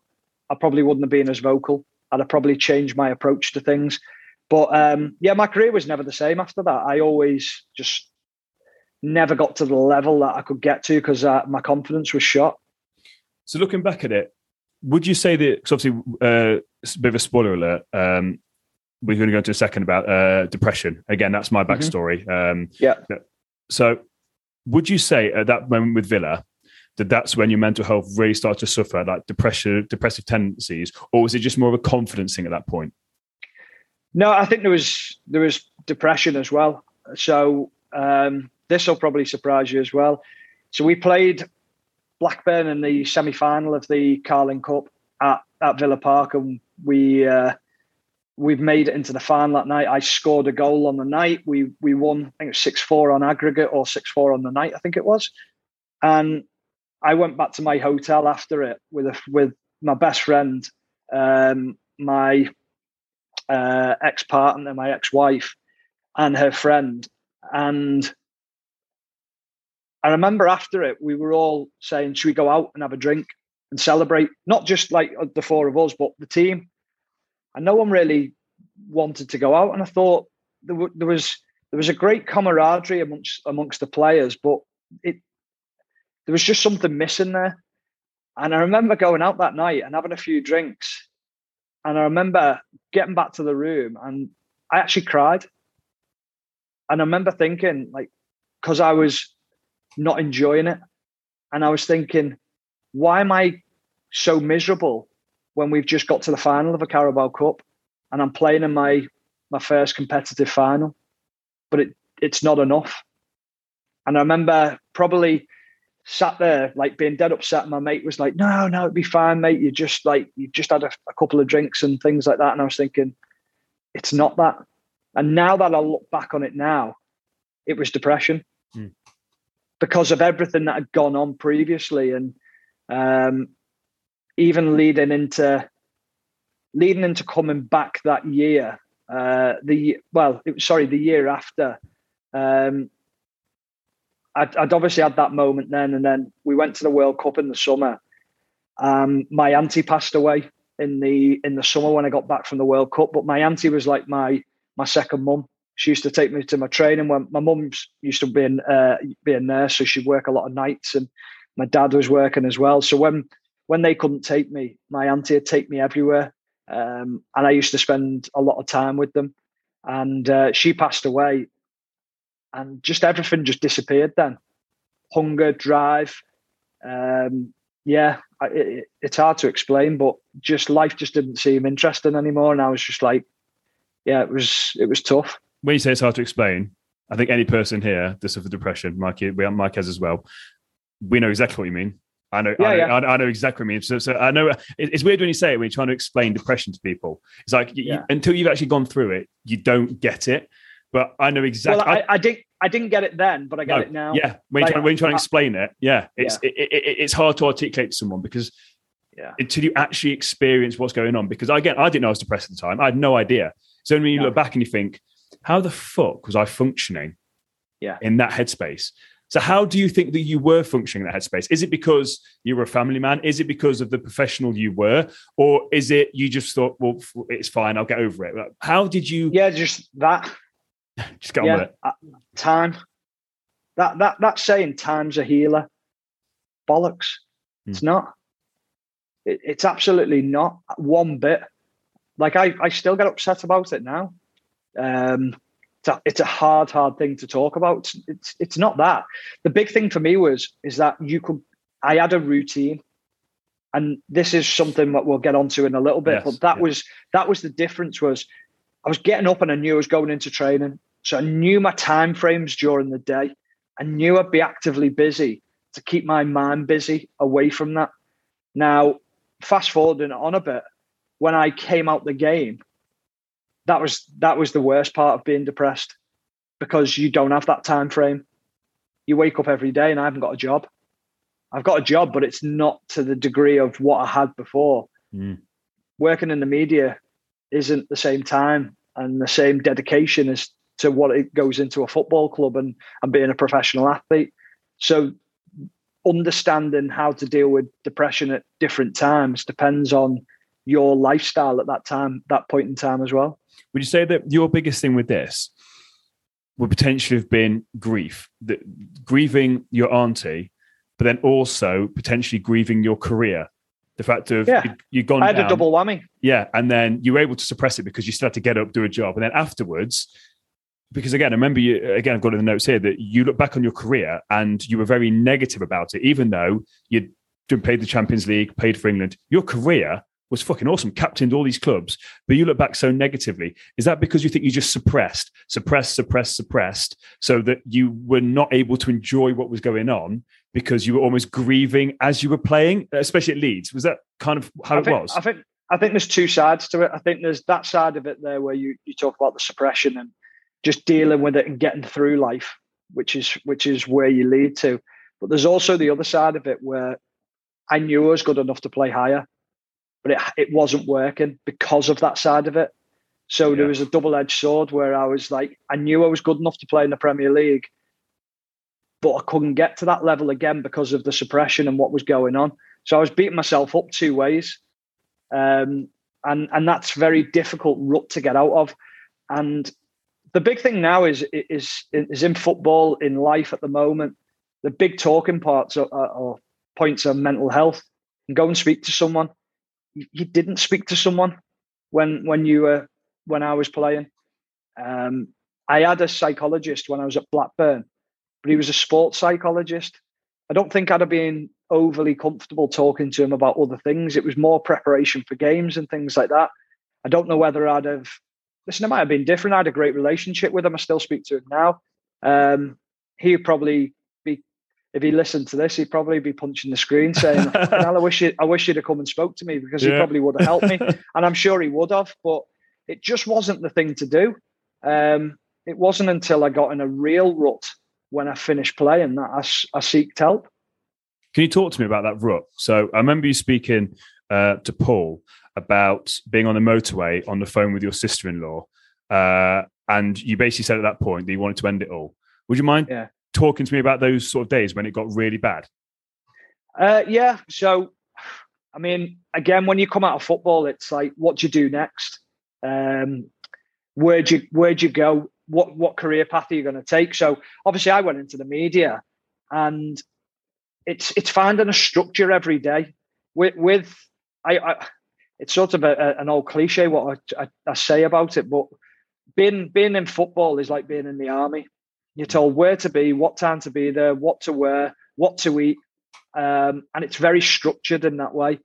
I probably wouldn't have been as vocal. I'd have probably changed my approach to things. But um, yeah, my career was never the same after that. I always just never got to the level that I could get to because uh, my confidence was shot. So looking back at it, would you say that? Because obviously, uh, a bit of a spoiler alert. Um, we're going to go into a second about uh, depression. Again, that's my Mm-hmm. backstory. Um, Yeah. So, would you say at that moment with Villa that that's when your mental health really started to suffer, like depression, depressive tendencies, or was it just more of a confidence thing at that point? No, I think there was there was depression as well. So um, this will probably surprise you as well. So we played Blackburn in the semi final of the Carling Cup at, at Villa Park, and we uh, we've made it into the final that night. I scored a goal on the night. We we won. I think it was six four on aggregate or six four on the night. I think it was, and I went back to my hotel after it with a, with my best friend, um, my uh, ex partner, my ex wife, and her friend. And I remember after it, we were all saying, Should we go out and have a drink and celebrate? Not just like the four of us, but the team. And no one really wanted to go out. And I thought there, w- there was there was a great camaraderie amongst amongst the players, but it there was just something missing there. And I remember going out that night and having a few drinks. And I remember getting back to the room and I actually cried. And I remember thinking, like, because I was not enjoying it. And I was thinking, why am I so miserable when we've just got to the final of a Carabao Cup and I'm playing in my my first competitive final? But it it's not enough. And I remember probably sat there like being dead upset. My mate was like, "No, no, it'd be fine, mate. You just like you just had a, a couple of drinks and things like that." And I was thinking, it's not that. And now that I look back on it now, it was depression Hmm. because of everything that had gone on previously, and um, even leading into leading into coming back that year. Uh, the well, it sorry, the year after. Um, I'd, I'd obviously had that moment then, and then we went to the World Cup in the summer. Um, my auntie passed away in the in the summer when I got back from the World Cup, but my auntie was like my my second mum. She used to take me to my training when my mum's used to be in, uh, be a nurse, so she'd work a lot of nights, and my dad was working as well. So when when they couldn't take me, my auntie would take me everywhere, um, and I used to spend a lot of time with them. And uh, she passed away, and just everything just disappeared then hunger drive um yeah it, it's hard to explain but just life just didn't seem interesting anymore and i was just like yeah it was it was tough When you say it's hard to explain, I think any person here this that suffers depression, Mike, has as well. We know exactly what you mean. I know, Yeah, I, know yeah. I, know exactly what you mean. So, so I know it's weird when you say it when you're trying to explain depression to people. It's like you- you- until you've actually gone through it, you don't get it. But I know exactly. well I, I didn't i didn't get it then but i get No, it now Yeah, when you're, trying, when you're trying to explain it, yeah, it's It, it, it- it's hard to articulate to someone because Yeah. until you actually experience what's going on. Because again, I didn't know I was depressed at the time. I had no idea. So when you look back and you think, how the fuck was I functioning? Yeah. in that headspace. So how do you think that you were functioning in that headspace? Is it because you were a family man? Is it because of the professional you were, or is it you just thought, well, it's fine, I'll get over it? How did you yeah just that. Just get on with it? uh, time. That that that saying time's a healer. Bollocks. It's not. It, it's absolutely not one bit. Like i i still get upset about it now. Um it's a, it's a hard hard thing to talk about. It's, it's it's not that. The big thing for me was is that you could i had a routine and this is something that we'll get onto in a little bit Yes, but that yeah. was that was the difference was i was getting up and i knew i was going into training. So i knew my time frames during the day. I knew i'd be actively busy to keep my mind busy away from that. Now fast forwarding on a bit when i came out the game that was that was the worst part of being depressed because you don't have that time frame. You wake up every day and i haven't got a job. I've got a job but it's not to the degree of what i had before. Mm. working in the media isn't the same time and the same dedication as to what it goes into a football club and, and being a professional athlete. So understanding how to deal with depression at different times depends on your lifestyle at that time that point in time as well Would you say that your biggest thing with this would potentially have been grief, that grieving your auntie, but then also potentially grieving your career? The fact of yeah. you, have gone. I had down, a double whammy. Yeah, and then you were able to suppress it because you still had to get up, do a job, and then afterwards, because again, I remember you. Again, I've got in the notes here that you look back on your career and you were very negative about it, even though you'd played the Champions League, paid for England. Your career was fucking awesome, captained all these clubs, but you look back so negatively. Is that because you think you just suppressed, suppressed, suppressed, suppressed, so that you were not able to enjoy what was going on because you were almost grieving as you were playing, especially at Leeds? Was that kind of how I it think, was? I think I think there's two sides to it. I think there's that side of it there where you you talk about the suppression and just dealing with it and getting through life, which is which is where you lead to. But there's also the other side of it where I knew I was good enough to play higher but it, it wasn't working because of that side of it. So yeah. there was a double edged sword where I was like, I knew I was good enough to play in the Premier League, but I couldn't get to that level again because of the suppression and what was going on. So I was beating myself up two ways. Um, and and that's very difficult rut to get out of. And the big thing now is is is in football, in life at the moment. The big talking parts or, or points are mental health. And go and speak to someone you didn't speak to someone when when you were when I was playing. Um, I had a psychologist when I was at Blackburn, but he was a sports psychologist. I don't think I'd have been overly comfortable talking to him about other things. It was more preparation for games and things like that. I don't know whether I'd have. Listen, it might have been different. I had a great relationship with him. I still speak to him now. Um, he probably if he listened to this, he'd probably be punching the screen saying, I wish you I wish you'd have come and spoke to me because yeah. he probably would have helped me. and I'm sure he would have, but it just wasn't the thing to do. Um, it wasn't until I got in a real rut when I finished playing that I, I seeked help. Can you talk to me about that rut? So I remember you speaking uh, to Paul about being on the motorway on the phone with your sister-in-law, uh, and you basically said at that point that you wanted to end it all. Would you mind yeah talking to me about those sort of days when it got really bad? Uh, yeah. So, I mean, again, when you come out of football, it's like, what do you do next? Um, where do you where'd you go? What what career path are you going to take? So, obviously, I went into the media, and it's it's finding a structure every day. With with I, I it's sort of a, a, an old cliche what I, I, I say about it, but being being in football is like being in the army. You're told where to be, what time to be there, what to wear, what to eat. Um, and it's very structured in that way.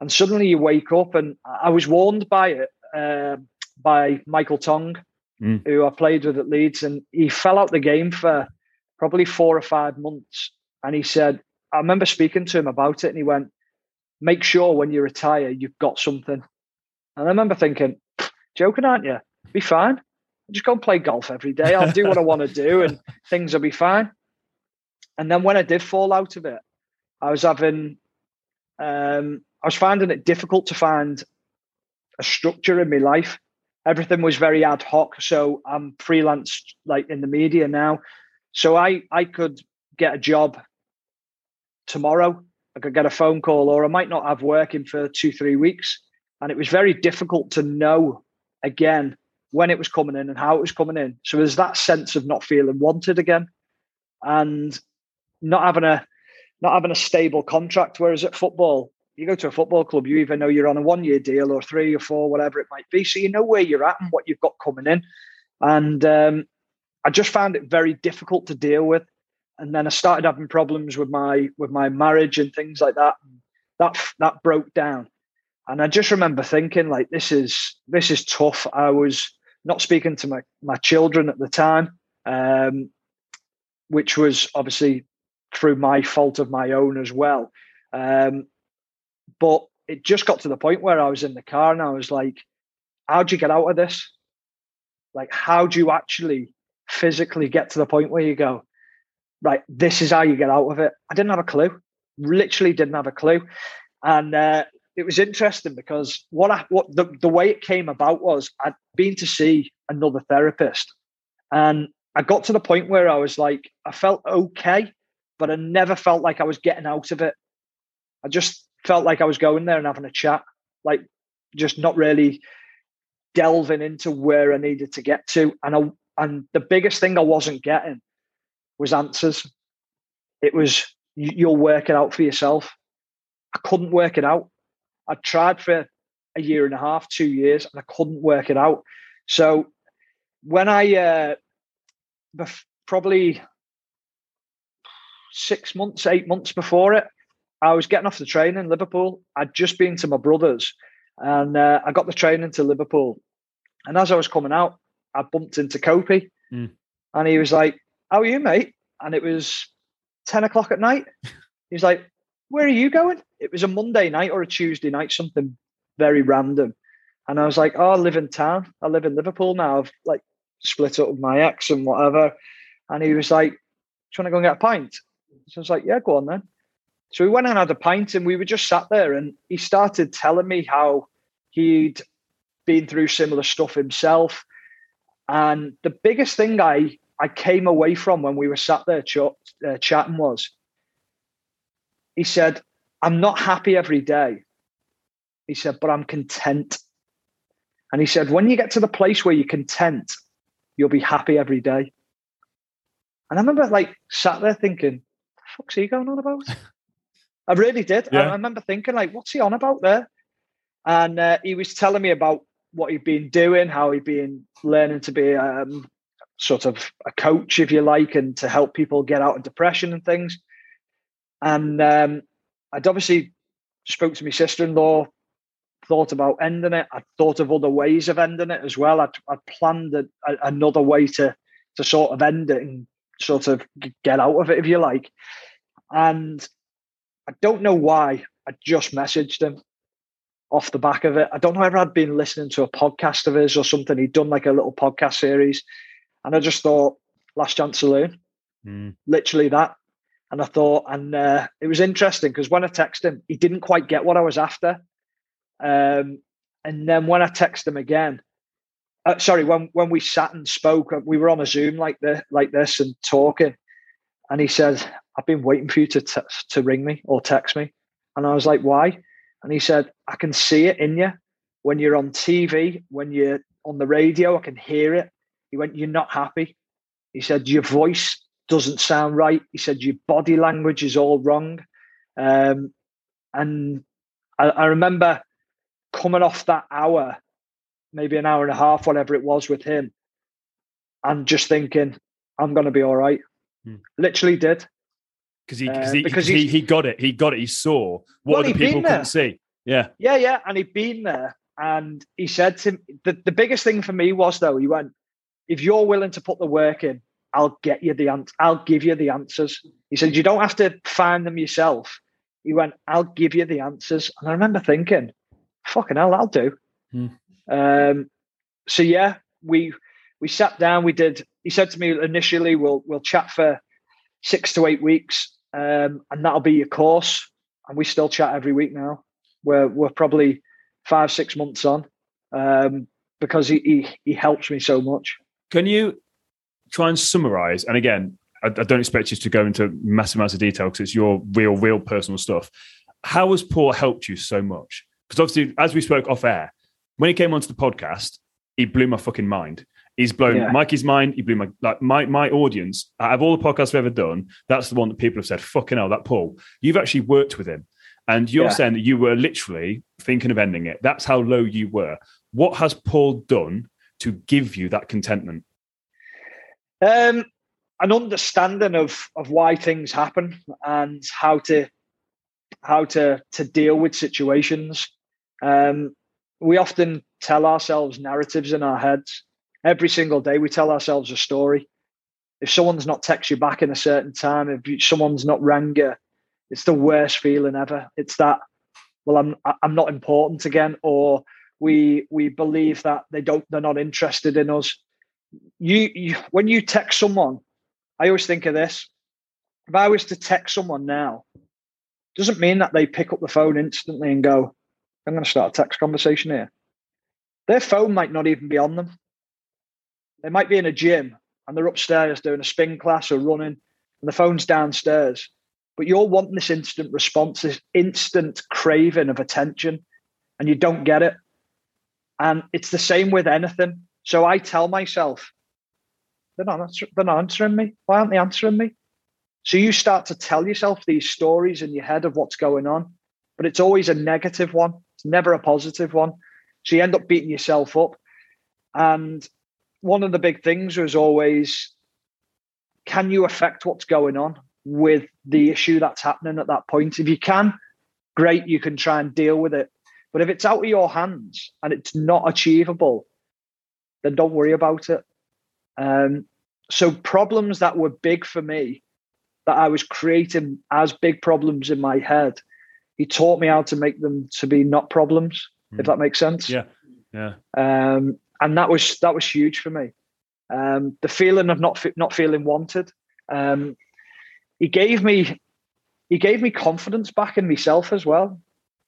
And suddenly you wake up, and I was warned by it uh, by Michael Tonge, mm. who I played with at Leeds, and he fell out the game for probably four or five months. And he said, I remember speaking to him about it, and he went, Make sure when you retire, you've got something. And I remember thinking, Joking, aren't you? Be fine just go and play golf every day. I'll do what I want to do and things will be fine. And then when I did fall out of it, I was having, um, I was finding it difficult to find a structure in my life. Everything was very ad hoc. So I'm freelance like in the media now. So I, I could get a job tomorrow. I could get a phone call or I might not have working for two, three weeks. And it was very difficult to know again when it was coming in and how it was coming in. So there's that sense of not feeling wanted again, and not having a not having a stable contract. Whereas at football, you go to a football club, you even know you're on a one year deal or three or four, whatever it might be. So you know where you're at and what you've got coming in. And um, I just found it very difficult to deal with. And then I started having problems with my with my marriage and things like that. That that broke down. And I just remember thinking, like, this is this is tough. I was not speaking to my, my children at the time, um, which was obviously through my fault of my own as well. Um, but it just got to the point where I was in the car and I was like, how'd you get out of this? Like, how do you actually physically get to the point where you go, right, this is how you get out of it? I didn't have a clue, literally didn't have a clue. And uh, it was interesting because what I, what the, the way it came about was I'd been to see another therapist and I got to the point where I was like, I felt okay, but I never felt like I was getting out of it. I just felt like I was going there and having a chat, like just not really delving into where I needed to get to. And I, and the biggest thing I wasn't getting was answers. It was you'll work it out for yourself. I couldn't work it out. I tried for a year and a half, two years, and I couldn't work it out. So when I uh, bef- probably six months, eight months before it, I was getting off the train in Liverpool. I'd just been to my brother's, and uh, I got the train into Liverpool. And as I was coming out, I bumped into Kopi, mm. and he was like, "How are you, mate?" And it was ten o'clock at night. He's like, "Where are you going?" It was a Monday night or a Tuesday night, something very random. And I was like, "Oh, I live in town. I live in Liverpool now. I've like split up with my ex and whatever." And he was like, "Do you want to go and get a pint?" So I was like, "Yeah, go on then." So we went and had a pint, and we were just sat there, and he started telling me how he'd been through similar stuff himself. And the biggest thing I I came away from when we were sat there ch- uh, chatting was, he said, "I'm not happy every day." He said, "But I'm content." And he said, "When you get to the place where you're content, you'll be happy every day." And I remember like sat there thinking, the fuck's he going on about? I really did. Yeah. I, I, remember thinking, like, what's he on about there? And uh, he was telling me about what he'd been doing, how he'd been learning to be um, sort of a coach, if you like, and to help people get out of depression and things. And um, I'd obviously spoke to my sister-in-law, thought about ending it. I thought of other ways of ending it as well. I'd, I'd planned a, a, another way to to sort of end it and sort of get out of it, if you like. And I don't know why I just messaged him off the back of it. I don't know whether I'd been listening to a podcast of his or something. He'd done like a little podcast series. And I just thought, last chance saloon, mm. literally that. And I thought, and uh, it was interesting because when I texted him, he didn't quite get what I was after. Um, and then when I texted him again, uh, sorry, when when we sat and spoke, uh, we were on a Zoom like the like this and talking, and he said, "I've been waiting for you to t- to ring me or text me," and I was like, "Why?" And he said, "I can see it in you when you're on TV, when you're on the radio. I can hear it." He went, "You're not happy." He said, "Your voice doesn't sound right." He said, "Your body language is all wrong," um, and I, I remember coming off that hour maybe an hour and a half, whatever it was with him, and just thinking, I'm going to be all right. Hmm. Literally did. Cause he, uh, he, because he, he got it. He got it. He saw what well, other people couldn't see. Yeah. Yeah, yeah. And he'd been there. And he said to me, the, the biggest thing for me was, though, he went, if you're willing to put the work in, I'll get you the answer. I'll give you the answers. He said, you don't have to find them yourself. He went, I'll give you the answers. And I remember thinking, fucking hell, I'll do. Hmm. Um, so yeah, we we sat down. We did. He said to me initially, "We'll we'll chat for six to eight weeks, um, and that'll be your course." And we still chat every week now. We're we're probably five six months on um, because he, he he helps me so much. Can you try and summarize? And again, I, I don't expect you to go into massive amounts of detail because it's your real, real personal stuff. How has Paul helped you so much? Because obviously, as we spoke off air, when he came onto the podcast, he blew my fucking mind. He's blown yeah. Mikey's mind. He blew my like my my audience. Out of all the podcasts I've ever done, that's the one that people have said, "Fucking hell, that Paul." You've actually worked with him, and you're yeah. saying that you were literally thinking of ending it. That's how low you were. What has Paul done to give you that contentment? Um, an understanding of of why things happen and how to how to to deal with situations. Um, we often tell ourselves narratives in our heads. Every single day, we tell ourselves a story. If someone's not text you back in a certain time, if someone's not rang you, it's the worst feeling ever. It's that, well, I'm I'm not important again, or we we believe that they don't they're not interested in us. You, you when you text someone, I always think of this. If I was to text someone now, doesn't mean that they pick up the phone instantly and go, I'm going to start a text conversation here. Their phone might not even be on them. They might be in a gym and they're upstairs doing a spin class or running, and the phone's downstairs. But you're wanting this instant response, this instant craving of attention, and you don't get it. And it's the same with anything. So I tell myself, they're not, they're not answering me. Why aren't they answering me? So you start to tell yourself these stories in your head of what's going on, but it's always a negative one It's never a positive one. So you end up beating yourself up. And one of the big things was always can you affect what's going on with the issue that's happening at that point? If you can, great, you can try and deal with it. But if it's out of your hands and it's not achievable, then don't worry about it. Um, so problems that were big for me, that I was creating as big problems in my head, he taught me how to make them to be not problems, mm. if hmm. that makes sense. Yeah, yeah. Um, and that was that was huge for me. Um, the feeling of not not feeling wanted. Um, he gave me he gave me confidence back in myself as well.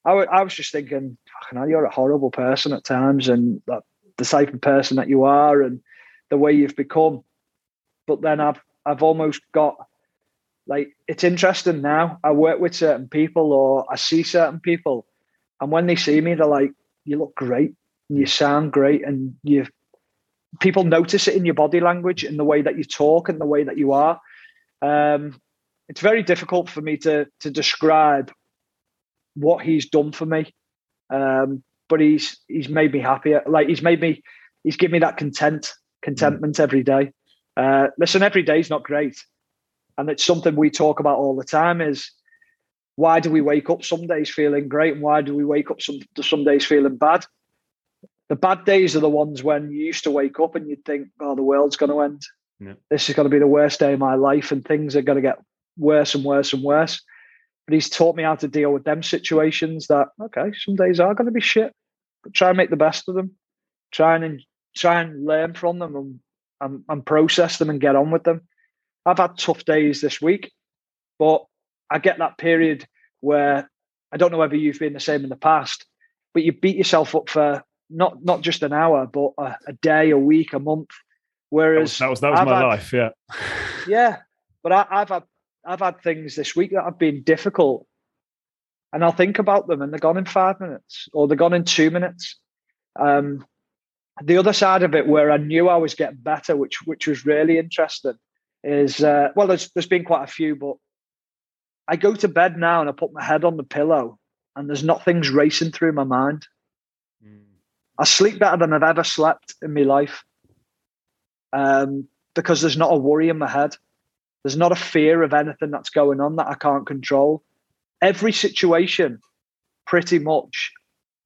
I, w- I was just thinking, hell, you're a horrible person at times, and that, the type of person that you are, and the way you've become. But then I've I've almost got like it's interesting now. I work with certain people, or I see certain people, and when they see me, they're like, "You look great, and you sound great, and you." People notice it in your body language, in the way that you talk, and the way that you are. Um, it's very difficult for me to to describe what he's done for me. Um, but he's he's made me happier. Like he's made me he's given me that content, contentment mm. every day. Uh, listen, every day is not great, and it's something we talk about all the time. Is why do we wake up some days feeling great, and why do we wake up some some days feeling bad? The bad days are the ones when you used to wake up and you'd think, "Oh, the world's going to end. Yeah. This is going to be the worst day of my life, and things are going to get worse and worse and worse. But he's taught me how to deal with them situations that, okay, some days are going to be shit, but try and make the best of them. Try and try and learn from them and, and, and process them and get on with them. I've had tough days this week, but I get that period where I don't know whether you've been the same in the past, but you beat yourself up for not not just an hour, but a, a day, a week, a month. Whereas that was that was, that was my had, life, yeah, yeah. But I, have had I've had things this week that have been difficult, and I'll think about them, and they're gone in five minutes, or they're gone in two minutes. Um, the other side of it, where I knew I was getting better, which which was really interesting, is uh, well, there's there's been quite a few, but I go to bed now and I put my head on the pillow, and there's nothing's racing through my mind. Mm. I sleep better than I've ever slept in my life, um, because there's not a worry in my head. There's not a fear of anything that's going on that I can't control. Every situation, pretty much,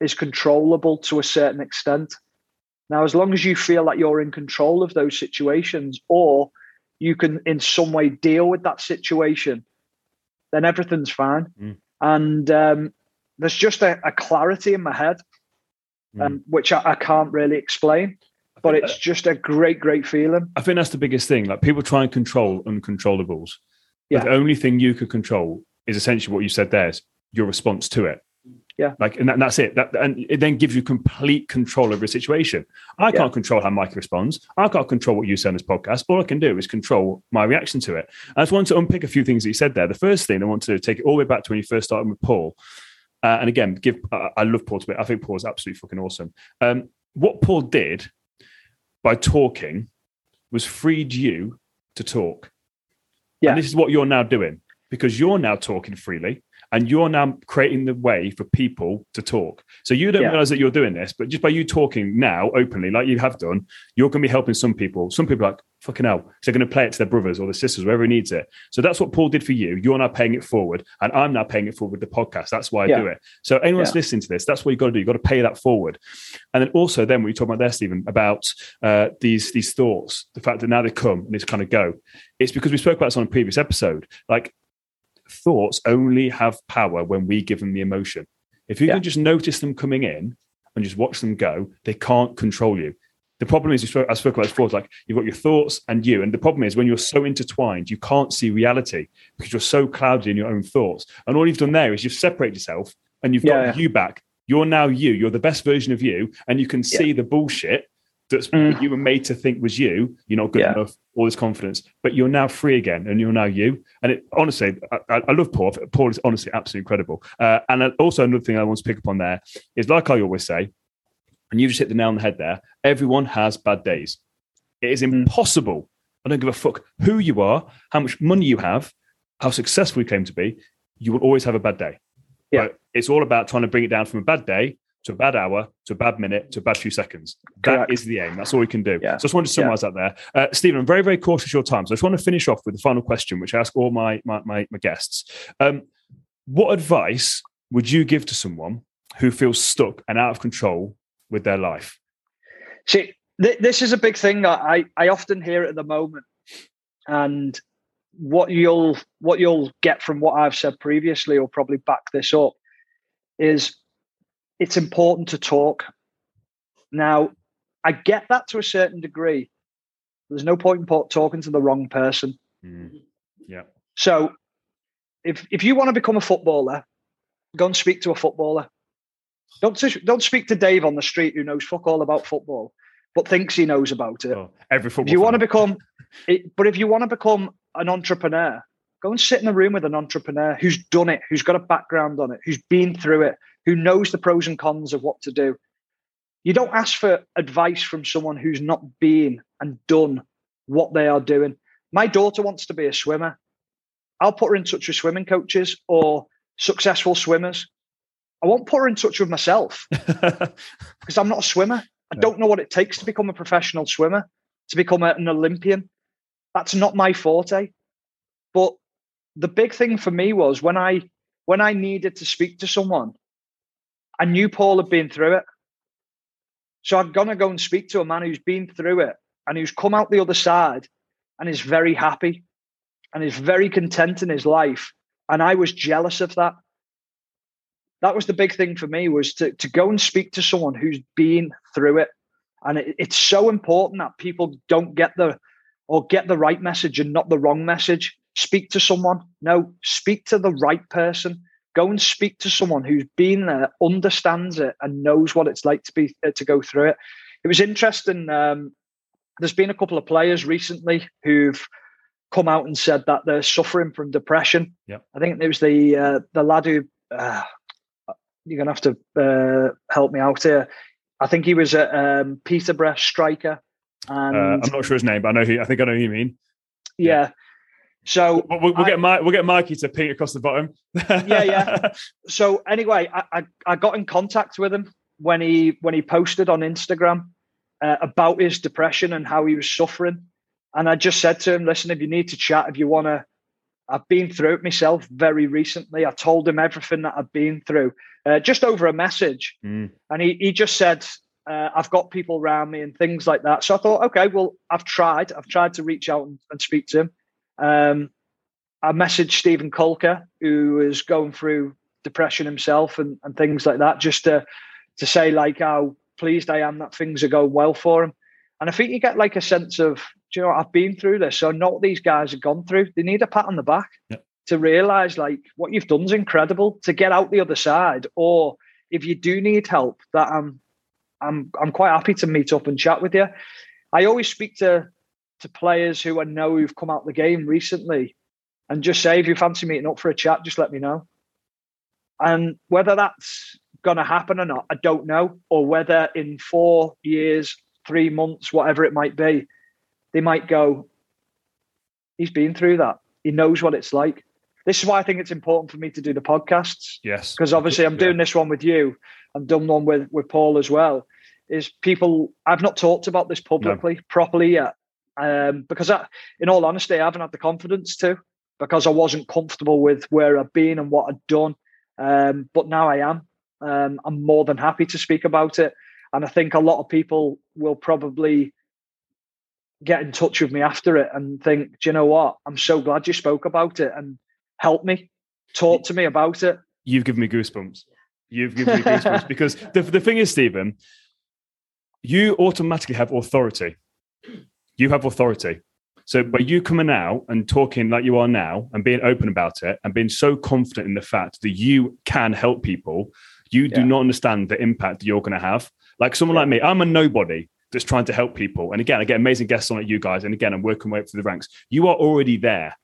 is controllable to a certain extent. Now, as long as you feel that you're in control of those situations or you can in some way deal with that situation, then everything's fine. Mm. And um, there's just a, a, clarity in my head, mm. um, which I, I, can't really explain but it's just a great, great feeling. I think that's the biggest thing. Like people try and control uncontrollables. Yeah. the only thing you can control is essentially what you said there is your response to it. Yeah. Like, and, that, and that's it. That, and it then gives you complete control over a situation. I yeah. can't control how Mike responds. I can't control what you say on this podcast. All I can do is control my reaction to it. I just want to unpick a few things that you said there. The first thing I want to take it all the way back to when you first started with Paul. Uh, and again, give uh, I love Paul to bit. I think Paul's absolutely fucking awesome. Um, what Paul did by talking was freed you to talk. Yeah. And this is what you're now doing because you're now talking freely and you're now creating the way for people to talk. So you don't yeah. realize that you're doing this, but just by you talking now openly, like you have done, you're going to be helping some people. Some people like, fucking hell, so they're going to play it to their brothers or their sisters, whoever needs it. So that's what Paul did for you. You're now paying it forward, and I'm now paying it forward with the podcast. That's why I yeah. do it. So anyone's yeah. listening to this, that's what you got to do. You got to pay that forward. And then also, then when you talk about there, Stephen, about uh, these these thoughts, the fact that now they come and it's kind of go, it's because we spoke about this on a previous episode. Like thoughts only have power when we give them the emotion. If you yeah. can just notice them coming in and just watch them go, they can't control you. The problem is, I spoke about this before, like you've got your thoughts and you. And the problem is when you're so intertwined, you can't see reality because you're so clouded in your own thoughts. And all you've done there is you've separated yourself and you've got yeah. you back. You're now you. You're the best version of you. And you can see yeah. the bullshit that's mm. you were made to think was you. You're not good yeah. enough. All this confidence, but you're now free again, and you're now you. And it honestly, I, I love Paul. Paul is honestly absolutely incredible. Uh, and also another thing I want to pick up on there is, like I always say, and you just hit the nail on the head there. Everyone has bad days. It is mm. impossible. I don't give a fuck who you are, how much money you have, how successful you claim to be. You will always have a bad day. Yeah. But it's all about trying to bring it down from a bad day to a bad hour to a bad minute to a bad few seconds. That Correct. is the aim. That's all we can do. Yeah. So I just wanted to summarize that there. Uh, Stephen, I'm very, very cautious of your time. So I just want to finish off with the final question, which I ask all my, my, my, my guests. Um, what advice would you give to someone who feels stuck and out of control with their life? See, th- this is a big thing that I, I often hear it at the moment, and what you'll what you'll get from what I've said previously, or probably back this up, is it's important to talk. Now, I get that to a certain degree. There's no point in talking to the wrong person. Mm. Yeah. So, if if you want to become a footballer, go and speak to a footballer. Don't don't speak to Dave on the street who knows fuck all about football, but thinks he knows about it. Oh, every football. If you want to become, it, but if you want to become an entrepreneur, go and sit in a room with an entrepreneur who's done it, who's got a background on it, who's been through it, who knows the pros and cons of what to do. You don't ask for advice from someone who's not been and done what they are doing. My daughter wants to be a swimmer. I'll put her in touch with swimming coaches or successful swimmers. I won't put her in touch with myself because I'm not a swimmer. I don't know what it takes to become a professional swimmer, to become an Olympian. That's not my forte. But the big thing for me was when I when I needed to speak to someone, I knew Paul had been through it. So I'm gonna go and speak to a man who's been through it and who's come out the other side and is very happy and is very content in his life. And I was jealous of that. That was the big thing for me was to, to go and speak to someone who's been through it. And it, it's so important that people don't get the or get the right message and not the wrong message. Speak to someone. No speak to the right person go and speak to someone who's been there understands it and knows what it's like to be uh, to go through it it was interesting um, there's been a couple of players recently who've come out and said that they're suffering from depression Yep. i think it was the uh, the lad who uh, you're gonna have to uh, help me out here. I think he was a um, Peterborough striker, and Uh, I'm not sure his name, but I know who. I think I know who you mean. yeah. So We'll, we'll, I- get Mike. We'll get Mikey to paint across the bottom. Yeah, yeah. so anyway, I, I I got in contact with him when he when he posted on Instagram uh, about his depression and how he was suffering, and I just said to him, "Listen, if you need to chat, if you want to." I've been through it myself very recently. I told him everything that I've been through, uh, just over a message. Mm. And he, he just said, uh, I've got people around me and things like that. So I thought, okay, well, I've tried. I've tried to reach out and, and speak to him. Um, I messaged Steven Caulker, who is going through depression himself and, and things like that, just to, to say like how pleased I am that things are going well for him. And I think you get like a sense of, do you know, what? I've been through this. So I know what these guys have gone through. They need a pat on the back to realize like what you've done is incredible to get out the other side. Or if you do need help, that I'm I'm I'm quite happy to meet up and chat with you. I always speak to to players who I know who've come out the game recently and just say if you fancy meeting up for a chat, just let me know. And whether that's gonna happen or not, I don't know. Or whether in four years, three months, whatever it might be, they might go, he's been through that. He knows what it's like. This is why I think it's important for me to do the podcasts Yes, because obviously I'm Yeah. doing this one with you. I've done one with with Paul as well. Is people I've not talked about this publicly properly yet um, because I, in all honesty, I haven't had the confidence to because I wasn't comfortable with where I've been and what I'd done. Um, but now I am. Um, I'm more than happy to speak about it, and I think a lot of people will probably get in touch with me after it and think, do you know what? I'm so glad you spoke about it and helped me, talk to me about it. you've given me goosebumps. You've given me goosebumps because the, the thing is, Stephen, you automatically have authority. You have authority. So by you coming out and talking like you are now and being open about it and being so confident in the fact that you can help people, you do not understand the impact that you're going to have. Like someone like me, I'm a nobody that's trying to help people. And again, I get amazing guests on like you guys. And again, I'm working my way up through the ranks. You are already there.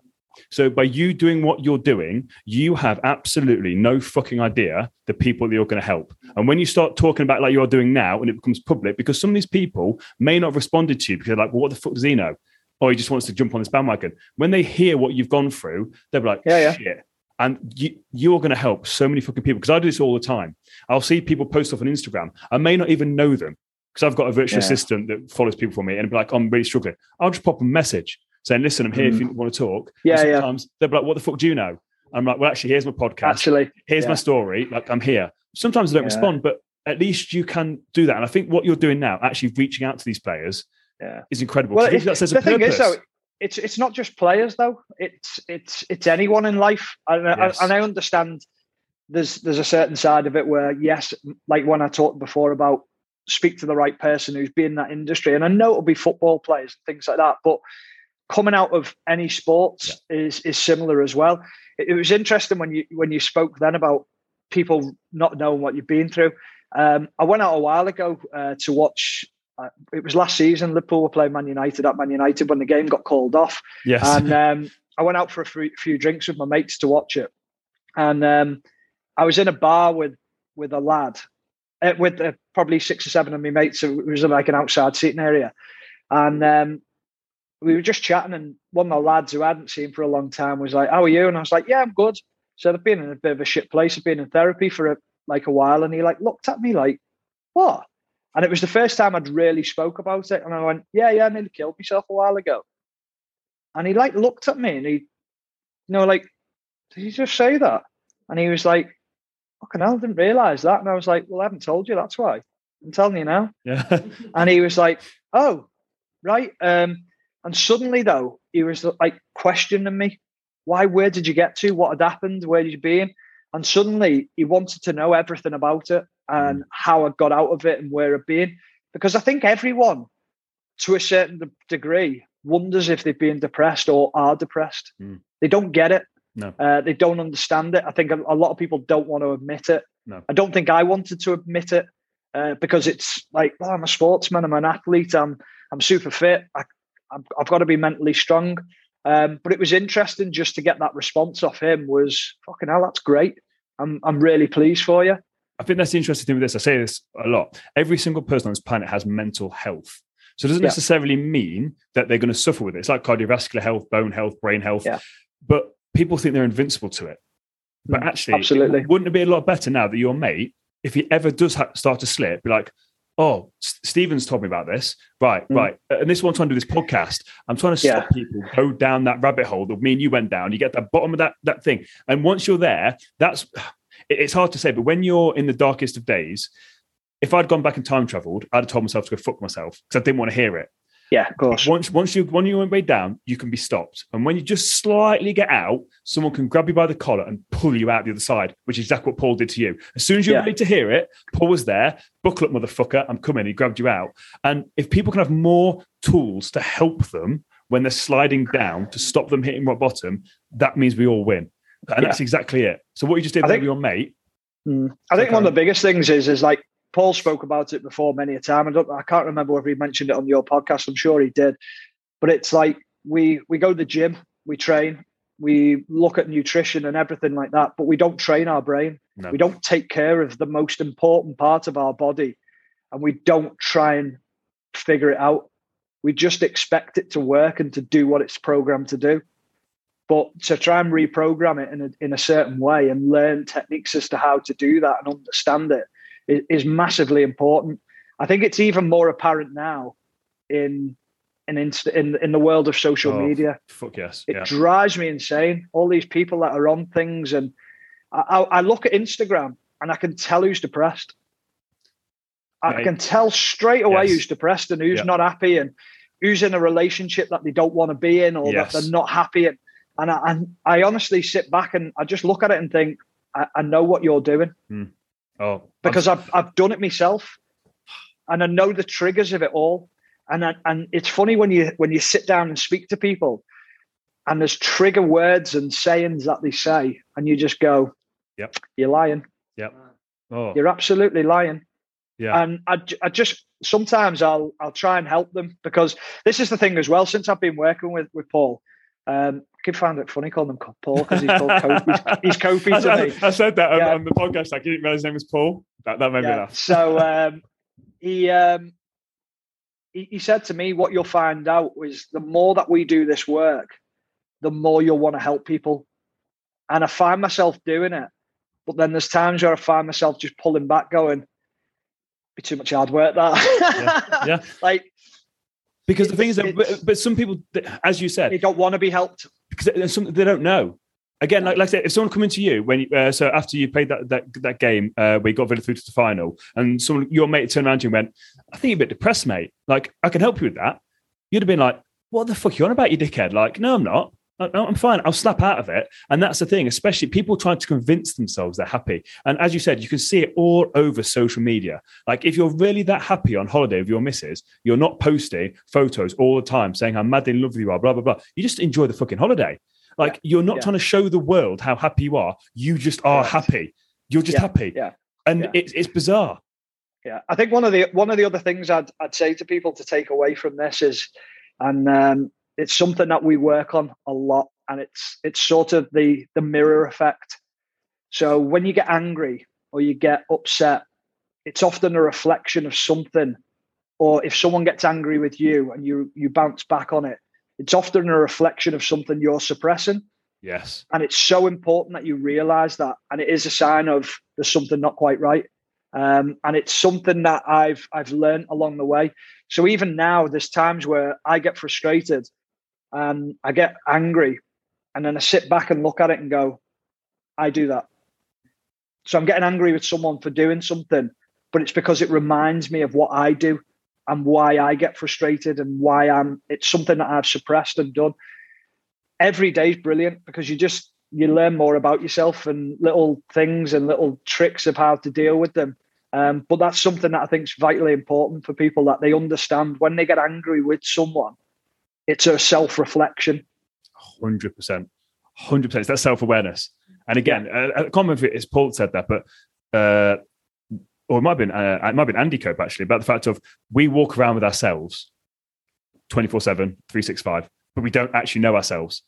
So by you doing what you're doing, you have absolutely no fucking idea the people that you're going to help. And when you start talking about like you're doing now and it becomes public, because some of these people may not have responded to you because they're like, well, what the fuck does he know? Or he just wants to jump on this bandwagon. When they hear what you've gone through, they'll be like, Yeah, yeah. shit, And you, you're going to help so many fucking people because I do this all the time. I'll see people post off on Instagram. I may not even know them because I've got a virtual yeah. assistant that follows people for me and be like, I'm really struggling. I'll just pop a message saying, listen, I'm here mm. if you want to talk. Yeah, sometimes yeah. they'll be like, what the fuck do you know? I'm like, well, actually, here's my podcast. Actually, here's yeah. my story. Like, I'm here. Sometimes they don't yeah. respond, but at least you can do that. And I think what you're doing now, actually reaching out to these players, yeah. is incredible. Well, it, that says the thing is, though, it's it's not just players though. It's it's it's anyone in life, and, yes. I, and I understand there's there's a certain side of it where yes, like when I talked before about speak to the right person who's been in that industry, and I know it'll be football players and things like that, but coming out of any sports yeah. is is similar as well. It, it, was interesting when you when you spoke then about people not knowing what you've been through. Um, I went out a while ago uh, to watch. Uh, it was last season. Liverpool were playing Man United at Man United when the game got called off. Yes, and um, I went out for a few, few, drinks with my mates to watch it, and um, I was in a bar with with a lad, uh, with uh, probably six or seven of my mates. it was like an outside seating area, and um, we were just chatting, and one of the lads who I hadn't seen for a long time was like, "How are you?" And I was like, "Yeah, I'm good." So I've been in a bit of a shit place. I've been in therapy for a, like a while, and he like looked at me like, "What?" And it was the first time I'd really spoke about it, and I went, "Yeah, yeah, I nearly killed myself a while ago." And he like looked at me, and he, you know, like, "Did you just say that?" And he was like, "Fucking hell, I didn't realize that." And I was like, "Well, I haven't told you. That's why I'm telling you now." Yeah. and he was like, "Oh, right." Um, and suddenly, though, he was like questioning me. Why? Where did you get to? What had happened? Where did you be in? And suddenly, he wanted to know everything about it and mm. how I got out of it and where I'd been. Because I think everyone, to a certain degree, wonders if they've been depressed or are depressed. Mm. They don't get it. No. Uh, they don't understand it. I think a, a, lot of people don't want to admit it. No. I don't think I wanted to admit it uh, because it's like, well, I'm a sportsman, I'm an athlete, I'm I'm super fit. I, I've, I've got to be mentally strong. Um, but it was interesting just to get that response off him. Was fucking hell, that's great. I'm I'm really pleased for you. I think that's the interesting thing with this. I say this a lot. Every single person on this planet has mental health. So it doesn't yeah. necessarily mean that they're going to suffer with it. It's like cardiovascular health, bone health, brain health. Yeah. But people think they're invincible to it. But mm, actually, absolutely, wouldn't it be a lot better now that your mate, if he ever does ha- start to slip, be like, oh, Stephen's told me about this. Right, mm. right. And this one trying to do this podcast. I'm trying to stop yeah. people go down that rabbit hole that me and you went down. You get the bottom of that that thing. And once you're there, that's it's hard to say, but when you're in the darkest of days, if I'd gone back and time traveled, I'd have told myself to go fuck myself because I didn't want to hear it. Yeah, of course. Once once you when you went way down, you can be stopped. And when you just slightly get out, someone can grab you by the collar and pull you out the other side, which is exactly what Paul did to you. As soon as you're yeah. ready to hear it, Paul was there, buckle up, motherfucker, I'm coming. He grabbed you out. And if people can have more tools to help them when they're sliding down to stop them hitting rock bottom, that means we all win. And yeah. that's exactly it. So what you just did with your mate. Mm, I think one of the biggest things is is like Paul spoke about it before many a time. I don't I can't remember whether he mentioned it on your podcast. I'm sure he did. But it's like we we go to the gym, we train, we look at nutrition and everything like that, but we don't train our brain. No. We don't take care of the most important part of our body and we don't try and figure it out. We just expect it to work and to do what it's programmed to do. But to try and reprogram it in a, in a certain way and learn techniques as to how to do that and understand it is, massively important. I think it's even more apparent now in in inst- in, in the world of social oh, media. Fuck yes, it yeah. drives me insane. All these people that are on things, and I, I look at Instagram and I can tell who's depressed. I can tell straight away yes. who's depressed and who's not happy, and who's in a relationship that they don't want to be in, or yes. that they're not happy. And and I, and I honestly sit back and I just look at it and think, I, I know what you're doing. Mm. Oh, because I've I've done it myself, and I know the triggers of it all. And I, and it's funny when you when you sit down and speak to people, and there's trigger words and sayings that they say, and you just go, "Yep, you're lying. Yep, oh, you're absolutely lying." Yeah. And I, I just sometimes I'll I'll try and help them because this is the thing as well. Since I've been working with with Paul, um, I keep finding it funny calling him Paul because he's called Kofi. He's, he's Kofi to I, me. I said that yeah. on, the podcast. I didn't realize his name was Paul. That, that made yeah. me laugh. so um, he, um, he he said to me, "What you'll find out is the more that we do this work, the more you'll want to help people." and I find myself doing it. But then there's times where I find myself just pulling back, going, "Be too much hard work that." yeah. yeah. like because the thing is that, but, but, some people, as you said, they don't want to be helped because some, they don't know. Again, like, like I said, if someone coming to you when you, uh, so after you played that that, that game uh, where you got Villa through to the final, and someone your mate turned around to you and went, "I think you're a bit depressed, mate. Like I can help you with that." You'd have been like, "What the fuck are you on about, you dickhead?" Like, no, I'm not. I'm fine. I'll snap out of it. And that's the thing, especially people trying to convince themselves they're happy. And as you said, you can see it all over social media. Like if you're really that happy on holiday with your missus, you're not posting photos all the time saying how madly in love you are, blah, blah, blah. You just enjoy the fucking holiday. Like yeah. you're not yeah. trying to show the world how happy you are. You just are happy. You're just yeah. happy. Yeah. And It's, it's bizarre. Yeah. I think one of the one of the other things I'd I'd say to people to take away from this is and um, it's something that we work on a lot and it's it's sort of the the mirror effect. So when you get angry or you get upset it's often a reflection of something or if someone gets angry with you and you you bounce back on it it's often a reflection of something you're suppressing. Yes. And it's so important that you realize that and it is a sign of there's something not quite right. Um, and it's something that i've i've learned along the way. So even now there's times where i get frustrated and I get angry, and then I sit back and look at it and go, I do that. So I'm getting angry with someone for doing something, but it's because it reminds me of what I do and why I get frustrated and why I'm it's something that I've suppressed and done. Every day is brilliant because you just you learn more about yourself and little things and little tricks of how to deal with them. Um, but that's something that I think is vitally important for people that they understand when they get angry with someone it's a self reflection. Hundred percent, hundred percent. It's that self awareness. And again, yeah. uh, common is Paul said that, but uh, or it might have been uh, it might have been Andy Cope actually about the fact of we walk around with ourselves 24 7 365 but we don't actually know ourselves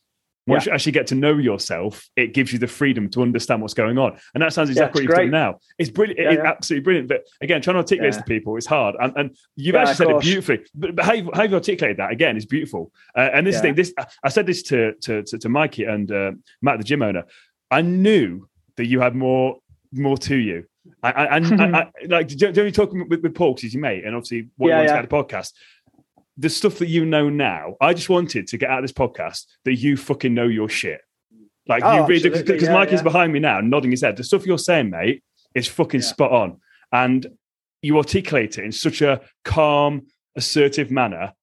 once yeah. you actually get to know yourself, it gives you the freedom to understand what's going on. And that sounds exactly yeah, what you've done now. It's brilliant. Yeah, it's absolutely brilliant. But again, trying to articulate to people is hard. And, and you've actually said it beautifully. But, but how, you, how you articulated that again is beautiful. Uh, and this thing, this I said this to to, to, to Mikey and uh, Matt, the gym owner. I knew that you had more more to you. I, I, I, I like, do you, talk with, with Paul because he's your mate, and obviously what yeah, you want to get the podcast the stuff that you know now, I just wanted to get out of this podcast that you fucking know your shit. Like oh, you really because yeah, Mike yeah. is behind me now, nodding his head. The stuff you're saying, mate, is fucking yeah. spot on, and you articulate it in such a calm, assertive manner,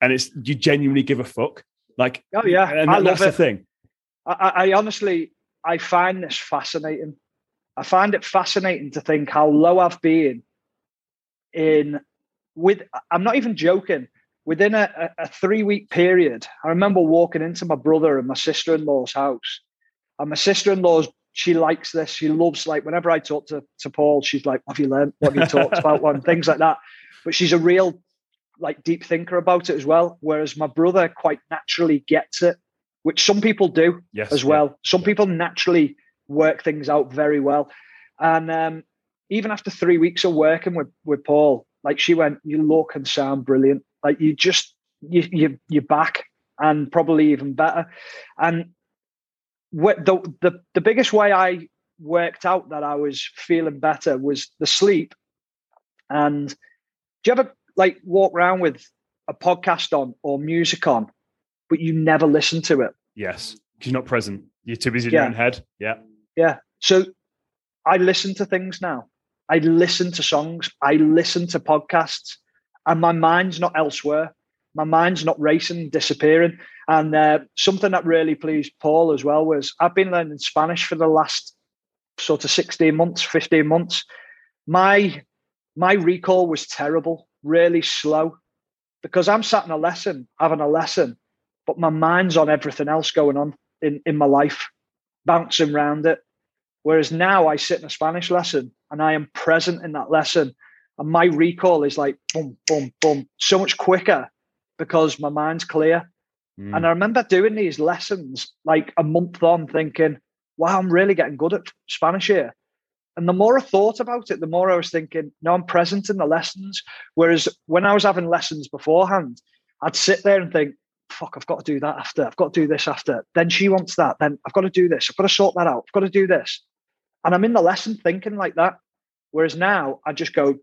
and it's you genuinely give a fuck. Like, oh yeah, and that, that's it. the thing. I, I honestly, I find this fascinating. I find it fascinating to think how low I've been in. With, I'm not even joking within a, a three week period, I remember walking into my brother and my sister in law's house. And my sister in law's, she likes this. She loves, like, whenever I talk to, to Paul, she's like, What have you learned? What have you talked about? One, things like that. But she's a real, like, deep thinker about it as well. Whereas my brother quite naturally gets it, which some people do yes, as well. Yeah. Some people naturally work things out very well. And um, even after three weeks of working with, with Paul, like she went, You look and sound brilliant. Like you just you you you're back and probably even better. And what the the the biggest way I worked out that I was feeling better was the sleep. And do you ever like walk around with a podcast on or music on, but you never listen to it? Yes, because you're not present. You're too busy in your own head. Yeah. Yeah. So I listen to things now. I listen to songs. I listen to podcasts and my mind's not elsewhere. My mind's not racing, disappearing. And uh, something that really pleased Paul as well was I've been learning Spanish for the last sort of 16 months, 15 months. My my recall was terrible, really slow, because I'm sat in a lesson, having a lesson, but my mind's on everything else going on in, in my life, bouncing around it. Whereas now I sit in a Spanish lesson and I am present in that lesson and my recall is like boom, boom, boom, so much quicker because my mind's clear. Mm. And I remember doing these lessons like a month on, thinking, wow, I'm really getting good at Spanish here. And the more I thought about it, the more I was thinking, no, I'm present in the lessons. Whereas when I was having lessons beforehand, I'd sit there and think, fuck, I've got to do that after. I've got to do this after. Then she wants that. Then I've got to do this. I've got to sort that out. I've got to do this. And I'm in the lesson thinking like that. Whereas now I just go,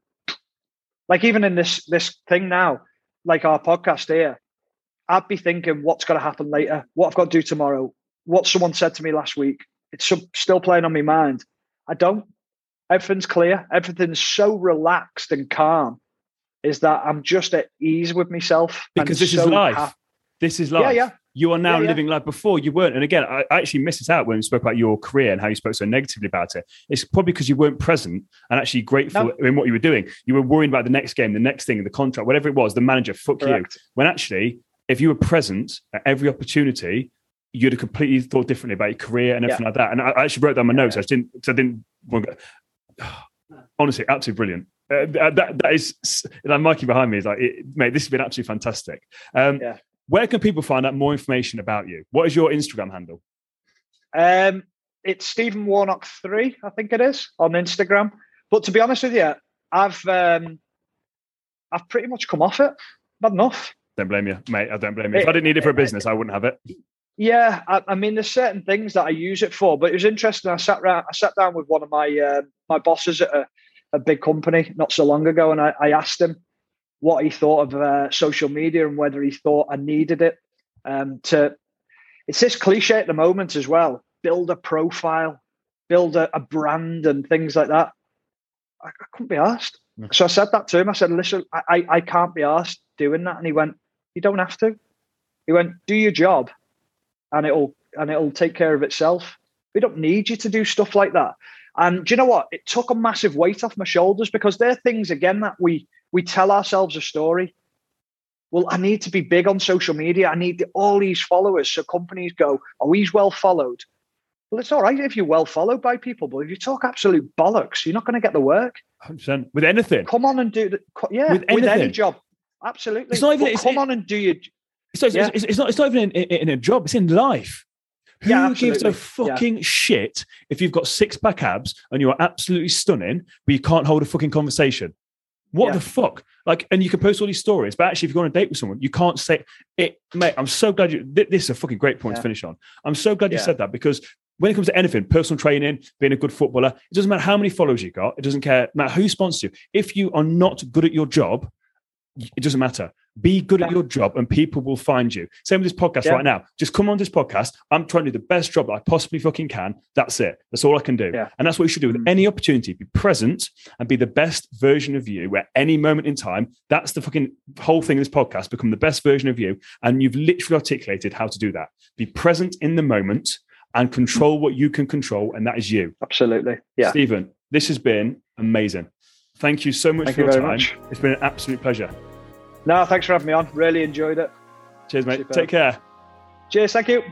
like even in this this thing now, like our podcast here, I'd be thinking what's going to happen later, what I've got to do tomorrow, what someone said to me last week. It's still playing on my mind. I don't. Everything's clear. Everything's so relaxed and calm. Is that I'm just at ease with myself because this so is life. Happy. This is life. Yeah, yeah. You are now yeah, living yeah. life before you weren't. And again, I, actually missed it out when we spoke about your career and how you spoke so negatively about it. It's probably because you weren't present and actually grateful no. in what you were doing. You were worrying about the next game, the next thing, the contract, whatever it was, the manager, fuck Correct. you. When actually, if you were present at every opportunity, you'd have completely thought differently about your career and everything yeah. like that. And I, I actually wrote down my notes. I didn't, I didn't. Honestly, absolutely brilliant. Uh, that that is like Mikey behind me is like, it, mate, this has been absolutely fantastic. Um, yeah. Where can people find out more information about you? What is your Instagram handle? Um, it's Stephen Warnock three, I think it is, on Instagram. But to be honest with you, I've um, I've pretty much come off it. Not enough. Don't blame you, mate. I don't blame you. If I didn't need it for a business, I wouldn't have it. Yeah, I, I, mean, there's certain things that I use it for, but it was interesting. I sat around, I sat down with one of my uh, my bosses at a, a, big company not so long ago, and I, I asked him what he thought of uh, social media and whether he thought I needed it. Um, to it's this cliche at the moment as well: build a profile, build a, a brand, and things like that. I, I couldn't be asked. So I said that to him. I said, "Listen, I, I can't be asked doing that," and he went, "You don't have to." He went, "Do your job." and it'll and it'll take care of itself. We don't need you to do stuff like that. And do you know what? It took a massive weight off my shoulders because there are things again that we we tell ourselves a story. Well, I need to be big on social media. I need all these followers. So companies go, oh, he's well followed. Well, it's all right if you're well followed by people, but if you talk absolute bollocks, you're not going to get the work. 100%. With anything. Come on and do the yeah, with, with any job. Absolutely. It's not even, come on and do your so it's, yeah. it's, it's, not, it's not even in, in, in, a job, it's in life. Who yeah, gives a fucking yeah. shit if you've got six pack abs and you're absolutely stunning, but you can't hold a fucking conversation? What yeah. the fuck? Like, and you can post all these stories, but actually, if you're on a date with someone, you can't say it, mate. I'm so glad you. This is a fucking great point to finish on. I'm so glad you said that because when it comes to anything, personal training, being a good footballer, it doesn't matter how many followers you got. It doesn't care matter who sponsors you. If you are not good at your job, it doesn't matter. Be good at your job and people will find you. Same with this podcast yeah. right now. Just come on this podcast. I'm trying to do the best job that I possibly fucking can. That's it. That's all I can do. Yeah. And that's what you should do with mm. any opportunity. Be present and be the best version of you at any moment in time. That's the fucking whole thing of this podcast. Become the best version of you. And you've literally articulated how to do that. Be present in the moment and control what you can control. And that is you. Absolutely. Yeah. Stephen, this has been amazing. Thank you so much Thank for you your time. Much. It's been an absolute pleasure. No, thanks for having me on. Really enjoyed it. Cheers, mate. Super. Take care. Cheers. Thank you.